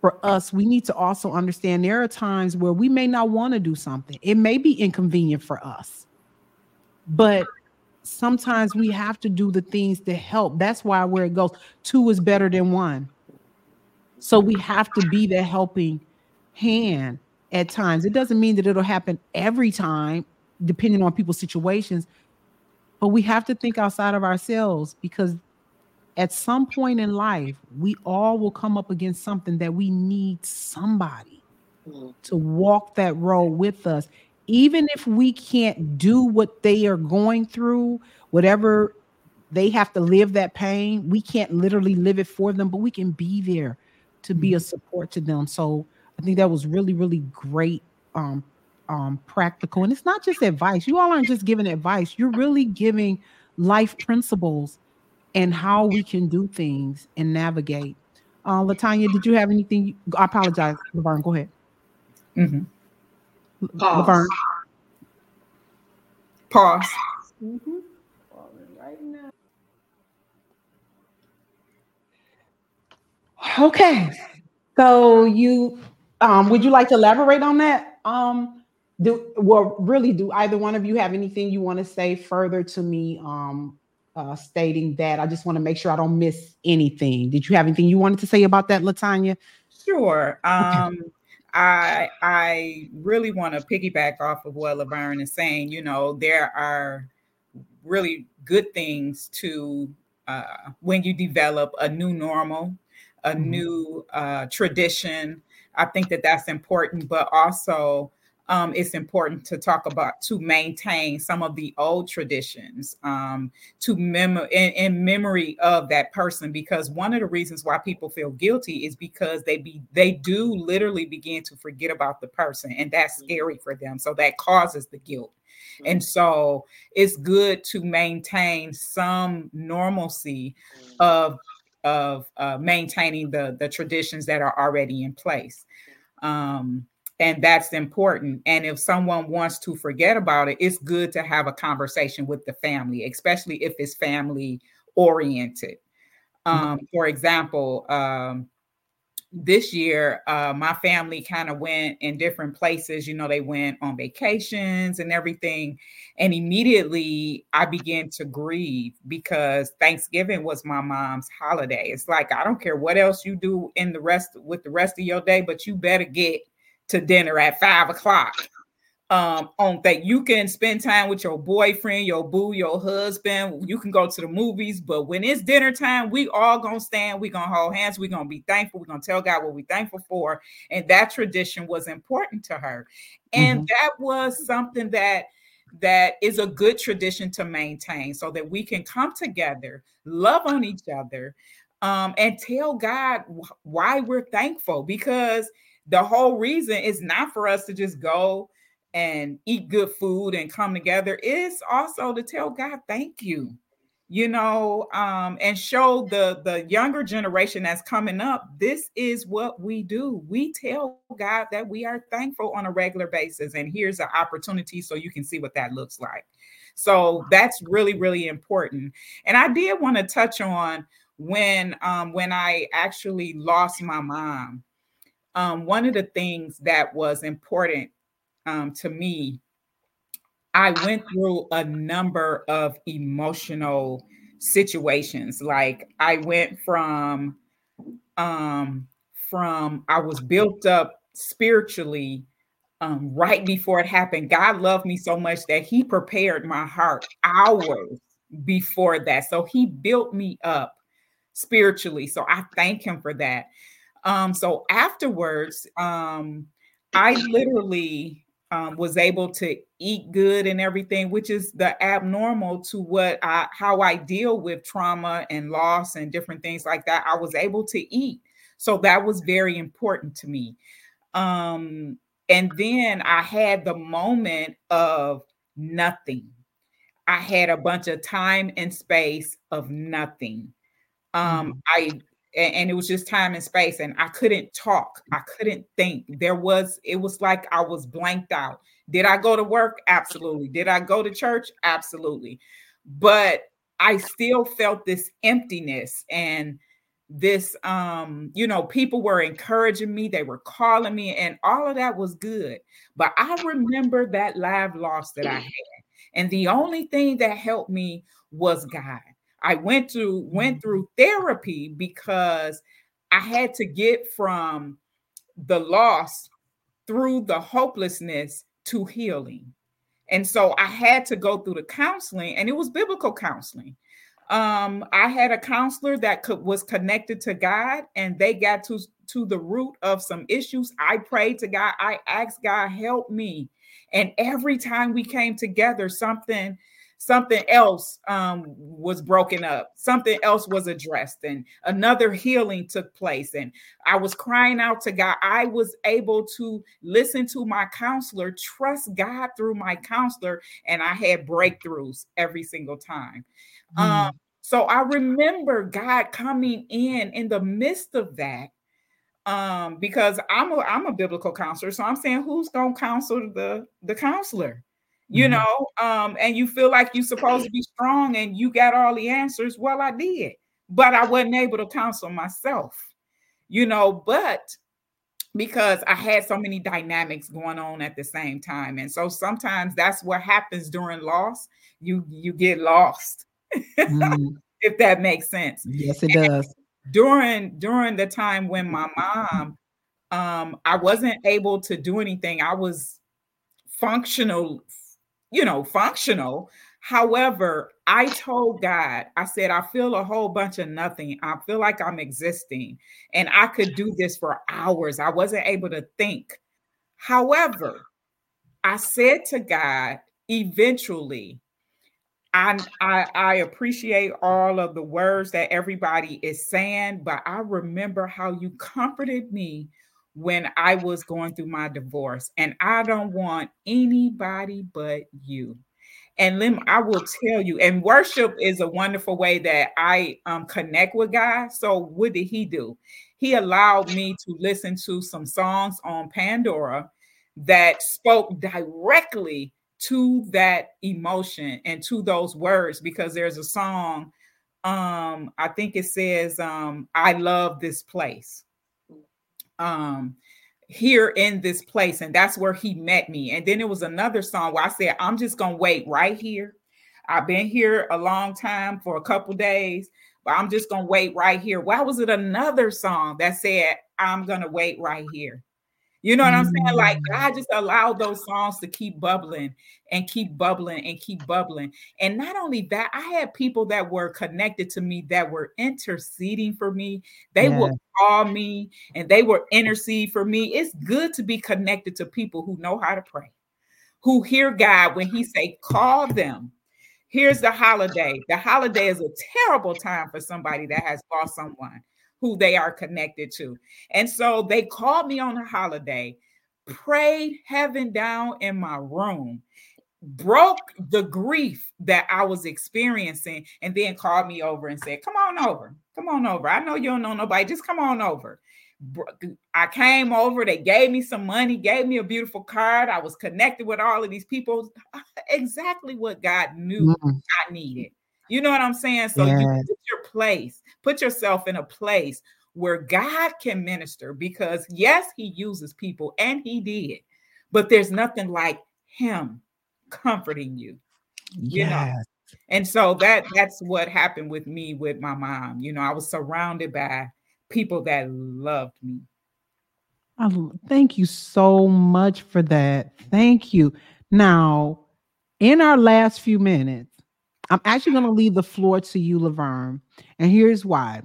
A: for us, we need to also understand there are times where we may not want to do something. It may be inconvenient for us, but sometimes we have to do the things to help. That's why where it goes, two is better than one. So we have to be the helping hand at times. It doesn't mean that it'll happen every time, depending on people's situations, but we have to think outside of ourselves because at some point in life, we all will come up against something that we need somebody mm-hmm. to walk that road with us. Even if we can't do what they are going through, whatever they have to live that pain, we can't literally live it for them, but we can be there to be a support to them. So I think that was really, really great um, um, practical. And it's not just advice. You all aren't just giving advice, you're really giving life principles and how we can do things and navigate. Uh, Latanya, did you have anything? You, I apologize, Lavern. Go ahead.
C: Mm-hmm. Pause. Lavern. Pause. Mm-hmm.
A: Okay. So you um would you like to elaborate on that? Um do well really do either one of you have anything you want to say further to me um uh, stating that. I just want to make sure I don't miss anything. Did you have anything you wanted to say about that, Latanya?
C: Sure. Um, okay. I I really want to piggyback off of what Lavern is saying. You know, there are really good things to uh, when you develop a new normal, a mm-hmm. new uh, tradition. I think that that's important, but also um, it's important to talk about to maintain some of the old traditions um, to mem in, in, memory of that person because one of the reasons why people feel guilty is because they be they do literally begin to forget about the person and that's mm-hmm. scary for them so that causes the guilt mm-hmm. and so it's good to maintain some normalcy mm-hmm. of of uh, maintaining the the traditions that are already in place. Um, and that's important. And if someone wants to forget about it it's good to have a conversation with the family especially if it's family oriented mm-hmm. um, for example um, this year uh, my family kind of went in different places you know they went on vacations and everything and immediately i began to grieve because thanksgiving was my mom's holiday it's like i don't care what else you do in the rest with the rest of your day but you better get to dinner at five o'clock. Um, on that you can spend time with your boyfriend, your boo, your husband. You can go to the movies, but when it's dinner time, we all gonna stand. We gonna hold hands. We gonna be thankful. We gonna tell God what we thankful for, and that tradition was important to her, and mm-hmm. that was something that that is a good tradition to maintain, so that we can come together, love on each other, um, and tell God why we're thankful because the whole reason is not for us to just go and eat good food and come together is also to tell god thank you. You know um and show the the younger generation that's coming up this is what we do. We tell god that we are thankful on a regular basis and here's an opportunity so you can see what that looks like. So that's really really important. And i did want to touch on when um when i actually lost my mom. Um, one of the things that was important um, to me, I went through a number of emotional situations. Like I went from um, from I was built up spiritually um, right before it happened. God loved me so much that He prepared my heart hours before that. So He built me up spiritually. So I thank Him for that. Um, so afterwards, um, I literally um, was able to eat good and everything, which is the abnormal to what I how I deal with trauma and loss and different things like that. I was able to eat, so that was very important to me. Um, and then I had the moment of nothing. I had a bunch of time and space of nothing. Um, mm. I and, it was just time and space and i couldn't talk. I couldn't think. There was it was like i was blanked out. Did i go to work? Absolutely. Did i go to church? Absolutely. But i still felt this emptiness and this um you know people were encouraging me. They were calling me and all of that was good. But i remember that live loss that i had. And the only thing that helped me was god I went to went mm-hmm. through therapy because I had to get from the loss through the hopelessness to healing. And so I had to go through the counseling and it was biblical counseling. Um, I had a counselor that could, was connected to God and they got to, to the root of some issues. I prayed to God. I asked God, help me. And every time we came together, something something else um, was broken up. Something else was addressed and another healing took place and i was crying out to god. I was able to listen to my counselor trust god through my counselor and i had breakthroughs every single time. Mm. um, so i remember god coming in in the midst of that um, because i'm a i'm a biblical counselor so i'm saying who's going to counsel the the counselor you mm-hmm. know, um, and you feel like you're supposed to be strong and you got all the answers. Well, I did, but I wasn't able to counsel myself, you know, but because I had so many dynamics going on at the same time. And so sometimes that's what happens during loss. You you get lost. Mm. if that makes sense.
A: Yes, it and does.
C: During during the time when my mom um I wasn't able to do anything. I was functional you know, functional. However, I told God, I said, I feel a whole bunch of nothing. I feel like I'm existing and I could do this for hours. I wasn't able to think. However, I said to God, eventually, I, I, I appreciate all of the words that everybody is saying, but I remember how you comforted me when I was going through my divorce, and I don't want anybody but you. And Lim, I will tell you, and worship is a wonderful way that I um, connect with God. So, what did He do? He allowed me to listen to some songs on Pandora that spoke directly to that emotion and to those words because there's a song um i think it says um i love this place um here in this place and that's where he met me. And then it was another song where i said i'm just gonna wait right here. I've been here a long time for a couple days but i'm just gonna wait right here. Why was it another song that said i'm gonna wait right here you know what I'm saying? Like mm. God just allowed those songs to keep bubbling and keep bubbling and keep bubbling. And not only that, I had people that were connected to me that were interceding for me. They yeah. would call me and they were intercede for me. It's good to be connected to people who know how to pray, who hear God when He say, "Call them." Here's the holiday. The holiday is a terrible time for somebody that has lost someone who they are connected to. And so they called me on a holiday, prayed heaven down in my room, broke the grief that I was experiencing, and then called me over and said, Come on over. Come on over. I know you don't know nobody. Just come on over. I came over, they gave me some money, gave me a beautiful card. I was connected with all of these people. Exactly what God knew mm-hmm. I needed. You know what I'm saying? So you put your place, put yourself in a place where God can minister because yes, he uses people and he did, but there's nothing like him comforting you. You yes. know. And so that that's what happened with me with my mom. You know, I was surrounded by people that loved me.
A: I, thank you so much for that. Thank you. Now, in our last few minutes, I'm actually going to leave the floor to you, Lavern. And here's why.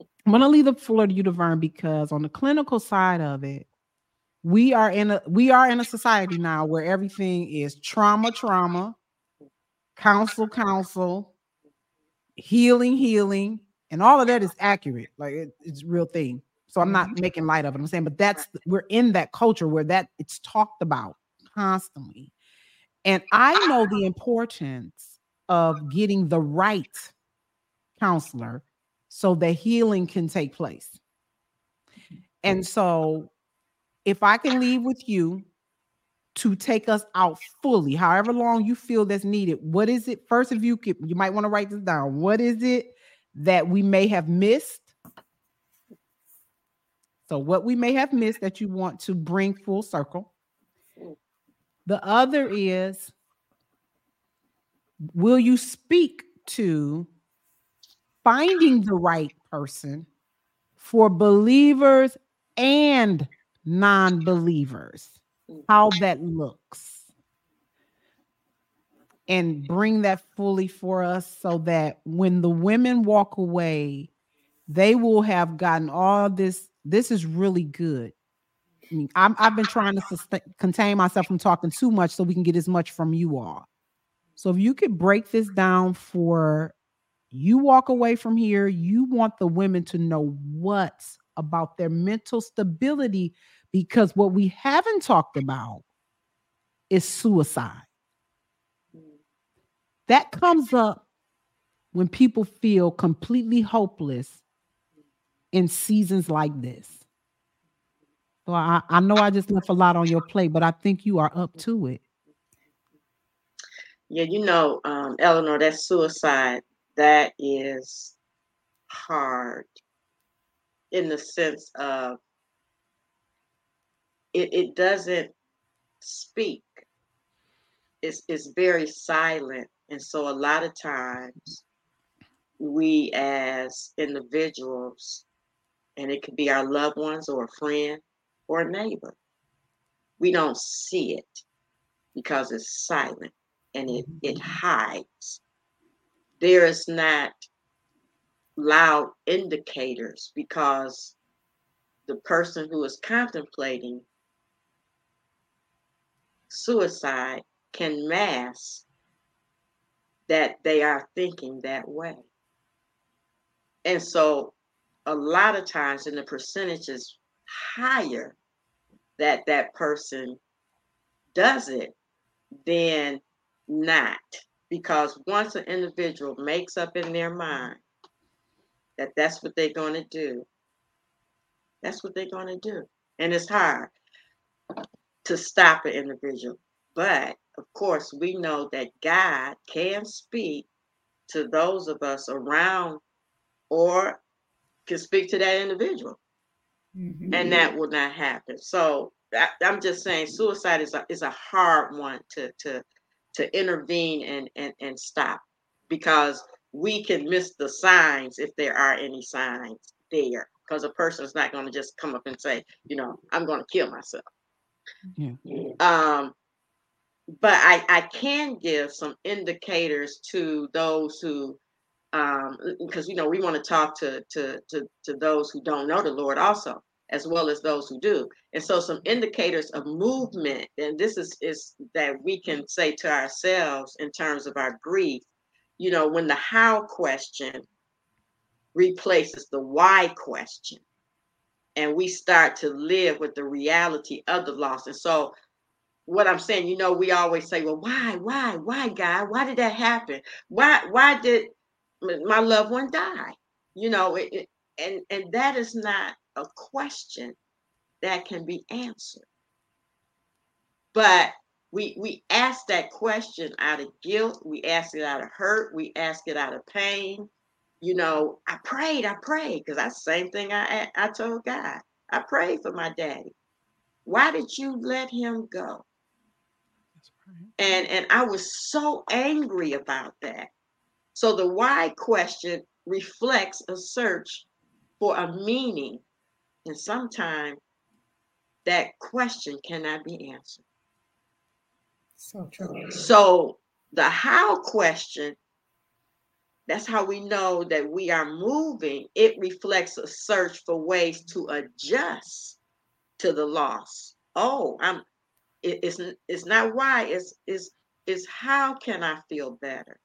A: I'm going to leave the floor to you, Lavern, because on the clinical side of it, we are in a we are in a society now where everything is trauma, trauma, counsel, counsel, healing, healing, and all of that is accurate. Like it, it's real thing. So I'm not mm-hmm. making light of it. I'm saying, but that's we're in that culture where that it's talked about constantly. And I know the importance of getting the right counselor so that healing can take place. And so, if I can leave with you to take us out fully, however long you feel that's needed, what is it? First, if you could, you might want to write this down. What is it that we may have missed? So, what we may have missed that you want to bring full circle. Mm. The other is will you speak to finding the right person for believers and non-believers? How that looks. And bring that fully for us so that when the women walk away they will have gotten all this this is really good. I have been trying to sustain, contain myself from talking too much so we can get as much from you all so if you could break this down for you walk away from here, you want the women to know what's about their mental stability because what we haven't talked about is suicide. That comes up when people feel completely hopeless in seasons like this. So I, I know I just left a lot on your plate, but I think you are up to it.
B: Yeah, you know, um, Eleanor, that suicide, that is hard in the sense of it, it doesn't speak. It's, it's very silent. And so a lot of times we as individuals, and it could be our loved ones or a friend or a neighbor, we don't see it because it's silent and it, mm-hmm. it hides. There is not loud indicators because the person who is contemplating suicide can mask that they are thinking that way. And so a lot of times and the percentage is higher that that person does it than not because once an individual makes up in their mind that that's what they're going to do that's what they're going to do and it's hard to stop an individual but of course we know that god can speak to those of us around or can speak to that individual. Mm-hmm. And that will not happen. So I, am just saying suicide is a is a hard one to to to intervene and and, and stop because we can miss the signs if there are any signs there because a person is not going to just come up and say you know i'm going to kill myself yeah. um but i i can give some indicators to those who um, because you know we want to talk to, to to to those who don't know the Lord also, as well as those who do. And so some indicators of movement, and this is is that we can say to ourselves in terms of our grief. You know, when the how question replaces the why question, and we start to live with the reality of the loss. And so what I'm saying, you know, we always say, well, why, why, why, God? Why did that happen? Why, why did my loved one die? you know it, it, and and that is not a question that can be answered. But we we ask that question out of guilt. We ask it out of hurt. We ask it out of pain. You know i prayed i prayed because that's the same thing i i told god. I prayed for my daddy. Why did you let him go? And and i was so angry about that. So the why question reflects a search for a meaning, and sometimes that question cannot be answered.
C: So true.
B: So the how question, that's how we know that we are moving. It reflects a search for ways to adjust to the loss. Oh, I'm it, it's it's not why, it's it's it's how can I feel better?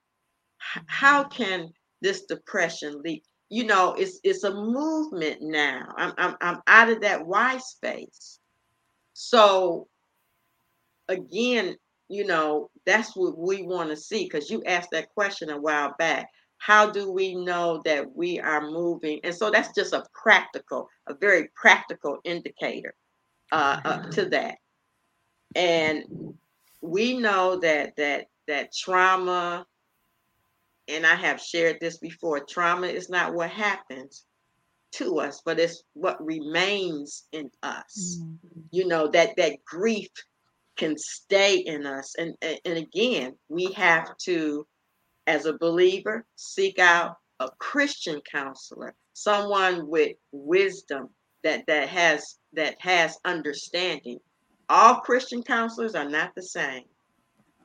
B: how can this depression lead? You know, it's it's a movement now. I'm I'm I'm out of that why space. So again, you know, that's what we want to see because you asked that question a while back. How do we know that we are moving? And so that's just a practical, a very practical indicator uh, uh, to that. And we know that that that trauma and I have shared this before trauma is not what happens to us, but it's what remains in us. Mm-hmm. You know, that that grief can stay in us. And, and, and again, we have to, as a believer, seek out a Christian counselor, someone with wisdom that that has that has understanding. All Christian counselors are not the same.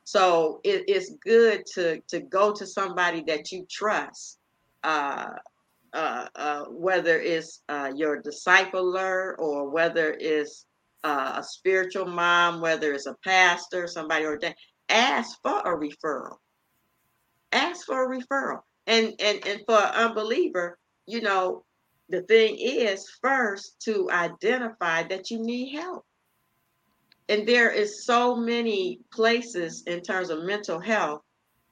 B: So it, it's good to to go to somebody that you trust, uh, uh, uh, whether it's uh, your discipler or whether it's uh, a spiritual mom, whether it's a pastor, somebody ordained. Ask for a referral. Ask for a referral. And and and for an unbeliever, you know, the thing is first to identify that you need help and there is so many places in terms of mental health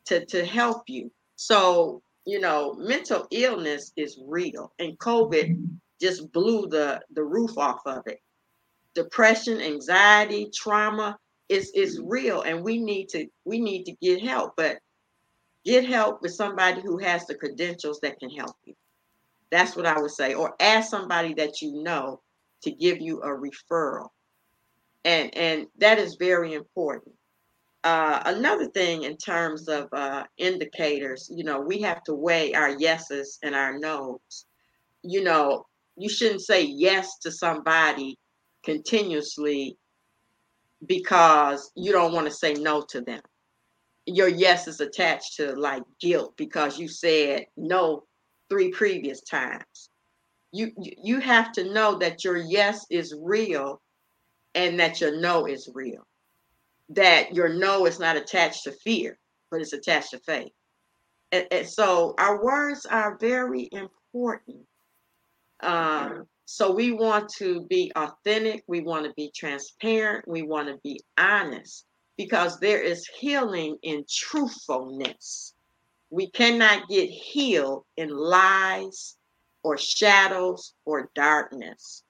B: to, to help you. So you know mental illness is real and covid just blew the the roof off of it. Depression anxiety trauma is is real and we need to we need to get help but get help with somebody who has the credentials that can help you. That's what i would say or ask somebody that you know to give you a referral and and that is very important. Uh, another thing in terms of uh, indicators, you know, we have to weigh our yeses and our nos. You know, you shouldn't say yes to somebody continuously because you don't want to say no to them. Your yes is attached to like guilt because you said no three previous times. You you have to know that your yes is real and that your no is real. that your no is not attached to fear, but it's attached to faith. And, and so our words are very important. Um, so we want to be authentic, we want to be transparent, we want to be honest because there is healing in truthfulness. We cannot get healed in lies or shadows or darkness.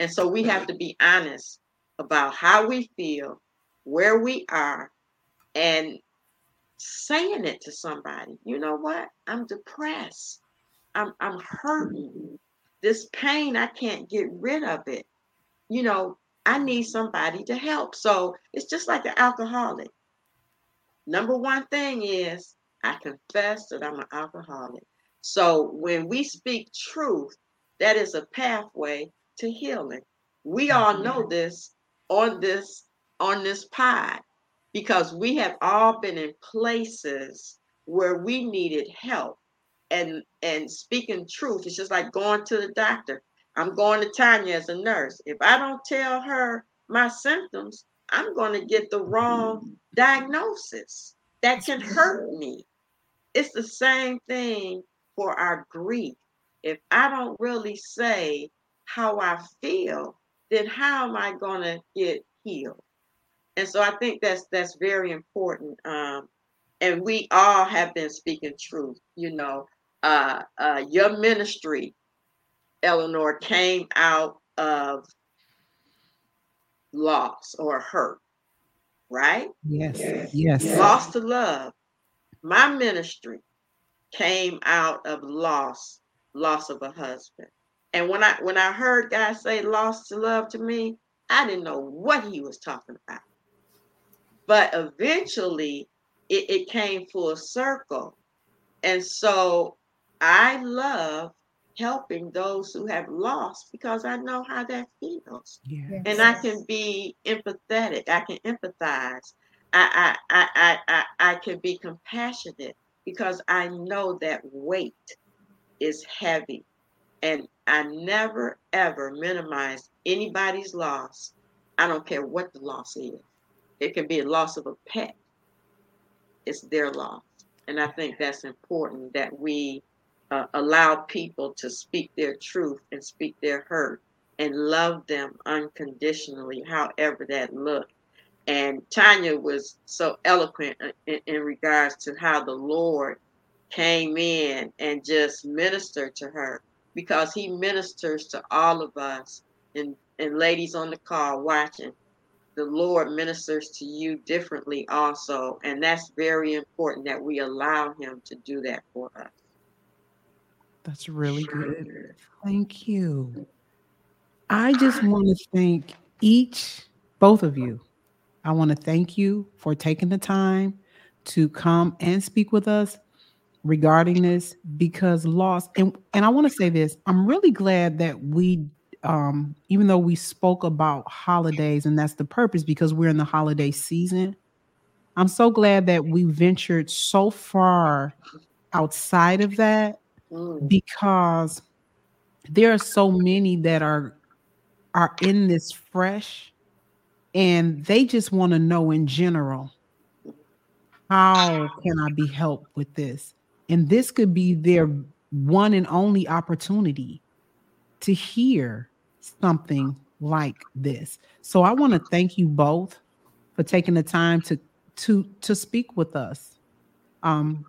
B: And so we have to be honest about how we feel, where we are, and saying it to somebody. You know what? I'm depressed. I'm I'm hurting. This pain, I can't get rid of it. You know, I need somebody to help. So it's just like the alcoholic. Number one thing is I confess that I'm an alcoholic. So when we speak truth, that is a pathway to healing. We all know this on this on this pod because we have all been in places where we needed help. And and speaking truth it's just like going to the doctor. I'm going to tanya as a nurse. If i don't tell her my symptoms i'm going to get the wrong diagnosis that can hurt me. It's the same thing for our grief. If i don't really say how i feel then how am i going to get healed and so I think that's that's very important. Um, and we all have been speaking truth. You know, uh, uh, your ministry, Eleanor, came out of loss or hurt, right?
A: Yes, yes.
B: Lost to love. My ministry came out of loss, loss of a husband. And when I when I heard God say lost to love to me, I didn't know what he was talking about. But eventually it, it came full circle. And so I love helping those who have lost because I know how that feels. Yes. And I can be empathetic. I can empathize. I, I, I, I, I, I can be compassionate because I know that weight is heavy. And I never, ever minimize anybody's loss. I don't care what the loss is. It can be a loss of a pet. It's their loss. And I think that's important that we uh, allow people to speak their truth and speak their hurt and love them unconditionally, however that looked. And Tanya was so eloquent in, in, regards to how the Lord came in and just ministered to her because he ministers to all of us and, and ladies on the call watching the Lord ministers to you differently also. And that's very important that we allow Him to do that for us.
A: That's really good. Thank you. I just want to thank each, both of you. I want to thank you for taking the time to come and speak with us regarding this because loss and and I want to say this I'm really glad that we um, even though we spoke about holidays, and that's the purpose because we're in the holiday season, I'm so glad that we ventured so far outside of that mm. because there are so many that are are in this fresh and they just want to know in general how can I be helped with this? And this could be their one and only opportunity to hear something like this. So I want to thank you both for taking the time to to to speak with us. Um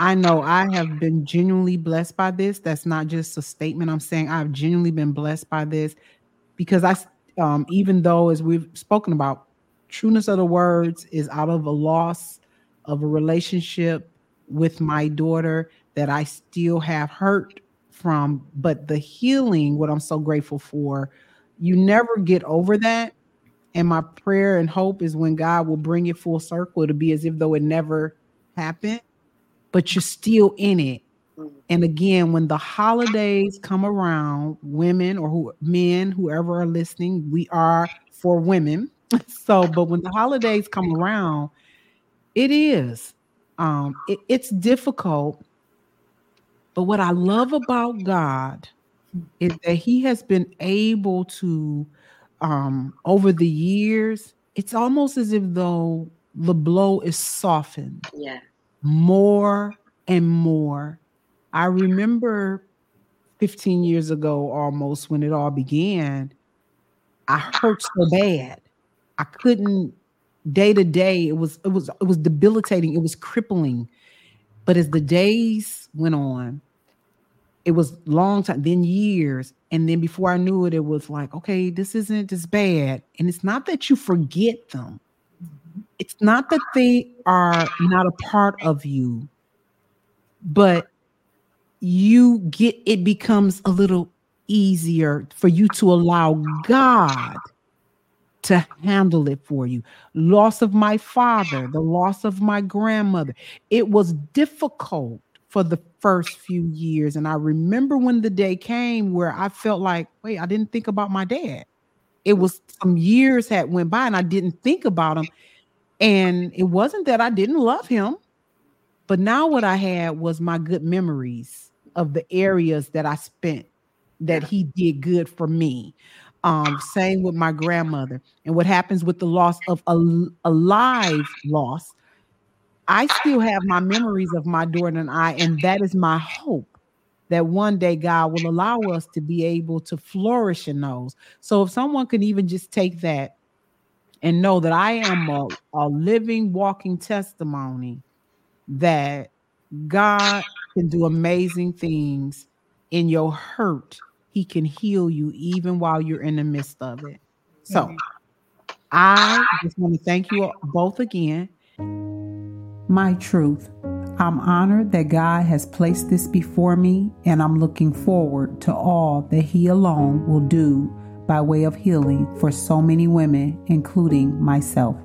A: I know I have been genuinely blessed by this. That's not just a statement. I'm saying I've genuinely been blessed by this because I um even though as we've spoken about trueness of the words is out of a loss of a relationship with my daughter that I still have hurt from, but the healing, what I'm so grateful for, you never get over that. And my prayer and hope is when God will bring it full circle to be as if though it never happened, but you're still in it. And again, when the holidays come around, women or who men, whoever are listening, we are for women. so, but when the holidays come around, it is um it, it's difficult but what I love about God is that He has been able to, um, over the years, it's almost as if though the blow is softened.
B: Yeah.
A: More and more. I remember 15 years ago almost when it all began, I hurt so bad. I couldn't day to day. It was it was it was debilitating. It was crippling. But as the days went on, it was long time, then years, and then before I knew it, it was like, okay, this isn't as bad. And it's not that you forget them. It's not that they are not a part of you, but you get it becomes a little easier for you to allow God to handle it for you. Loss of my father, the loss of my grandmother. It was difficult for the first few years. And I remember when the day came where I felt like, wait, I didn't think about my dad. It was some years had went by and I didn't think about him. And it wasn't that I didn't love him, but now what I had was my good memories of the areas that I spent that he did good for me. Um, same with my grandmother. And what happens with the loss of a, a live loss, I still have my memories of my daughter and I, and that is my hope that one day God will allow us to be able to flourish in those. So if someone can even just take that and know that I am a, a living, walking testimony that God can do amazing things in your hurt. He can heal you even while you're in the midst of it. So I just want to thank you both again. My truth. I'm honored that God has placed this before me, and I'm looking forward to all that He alone will do by way of healing for so many women, including myself.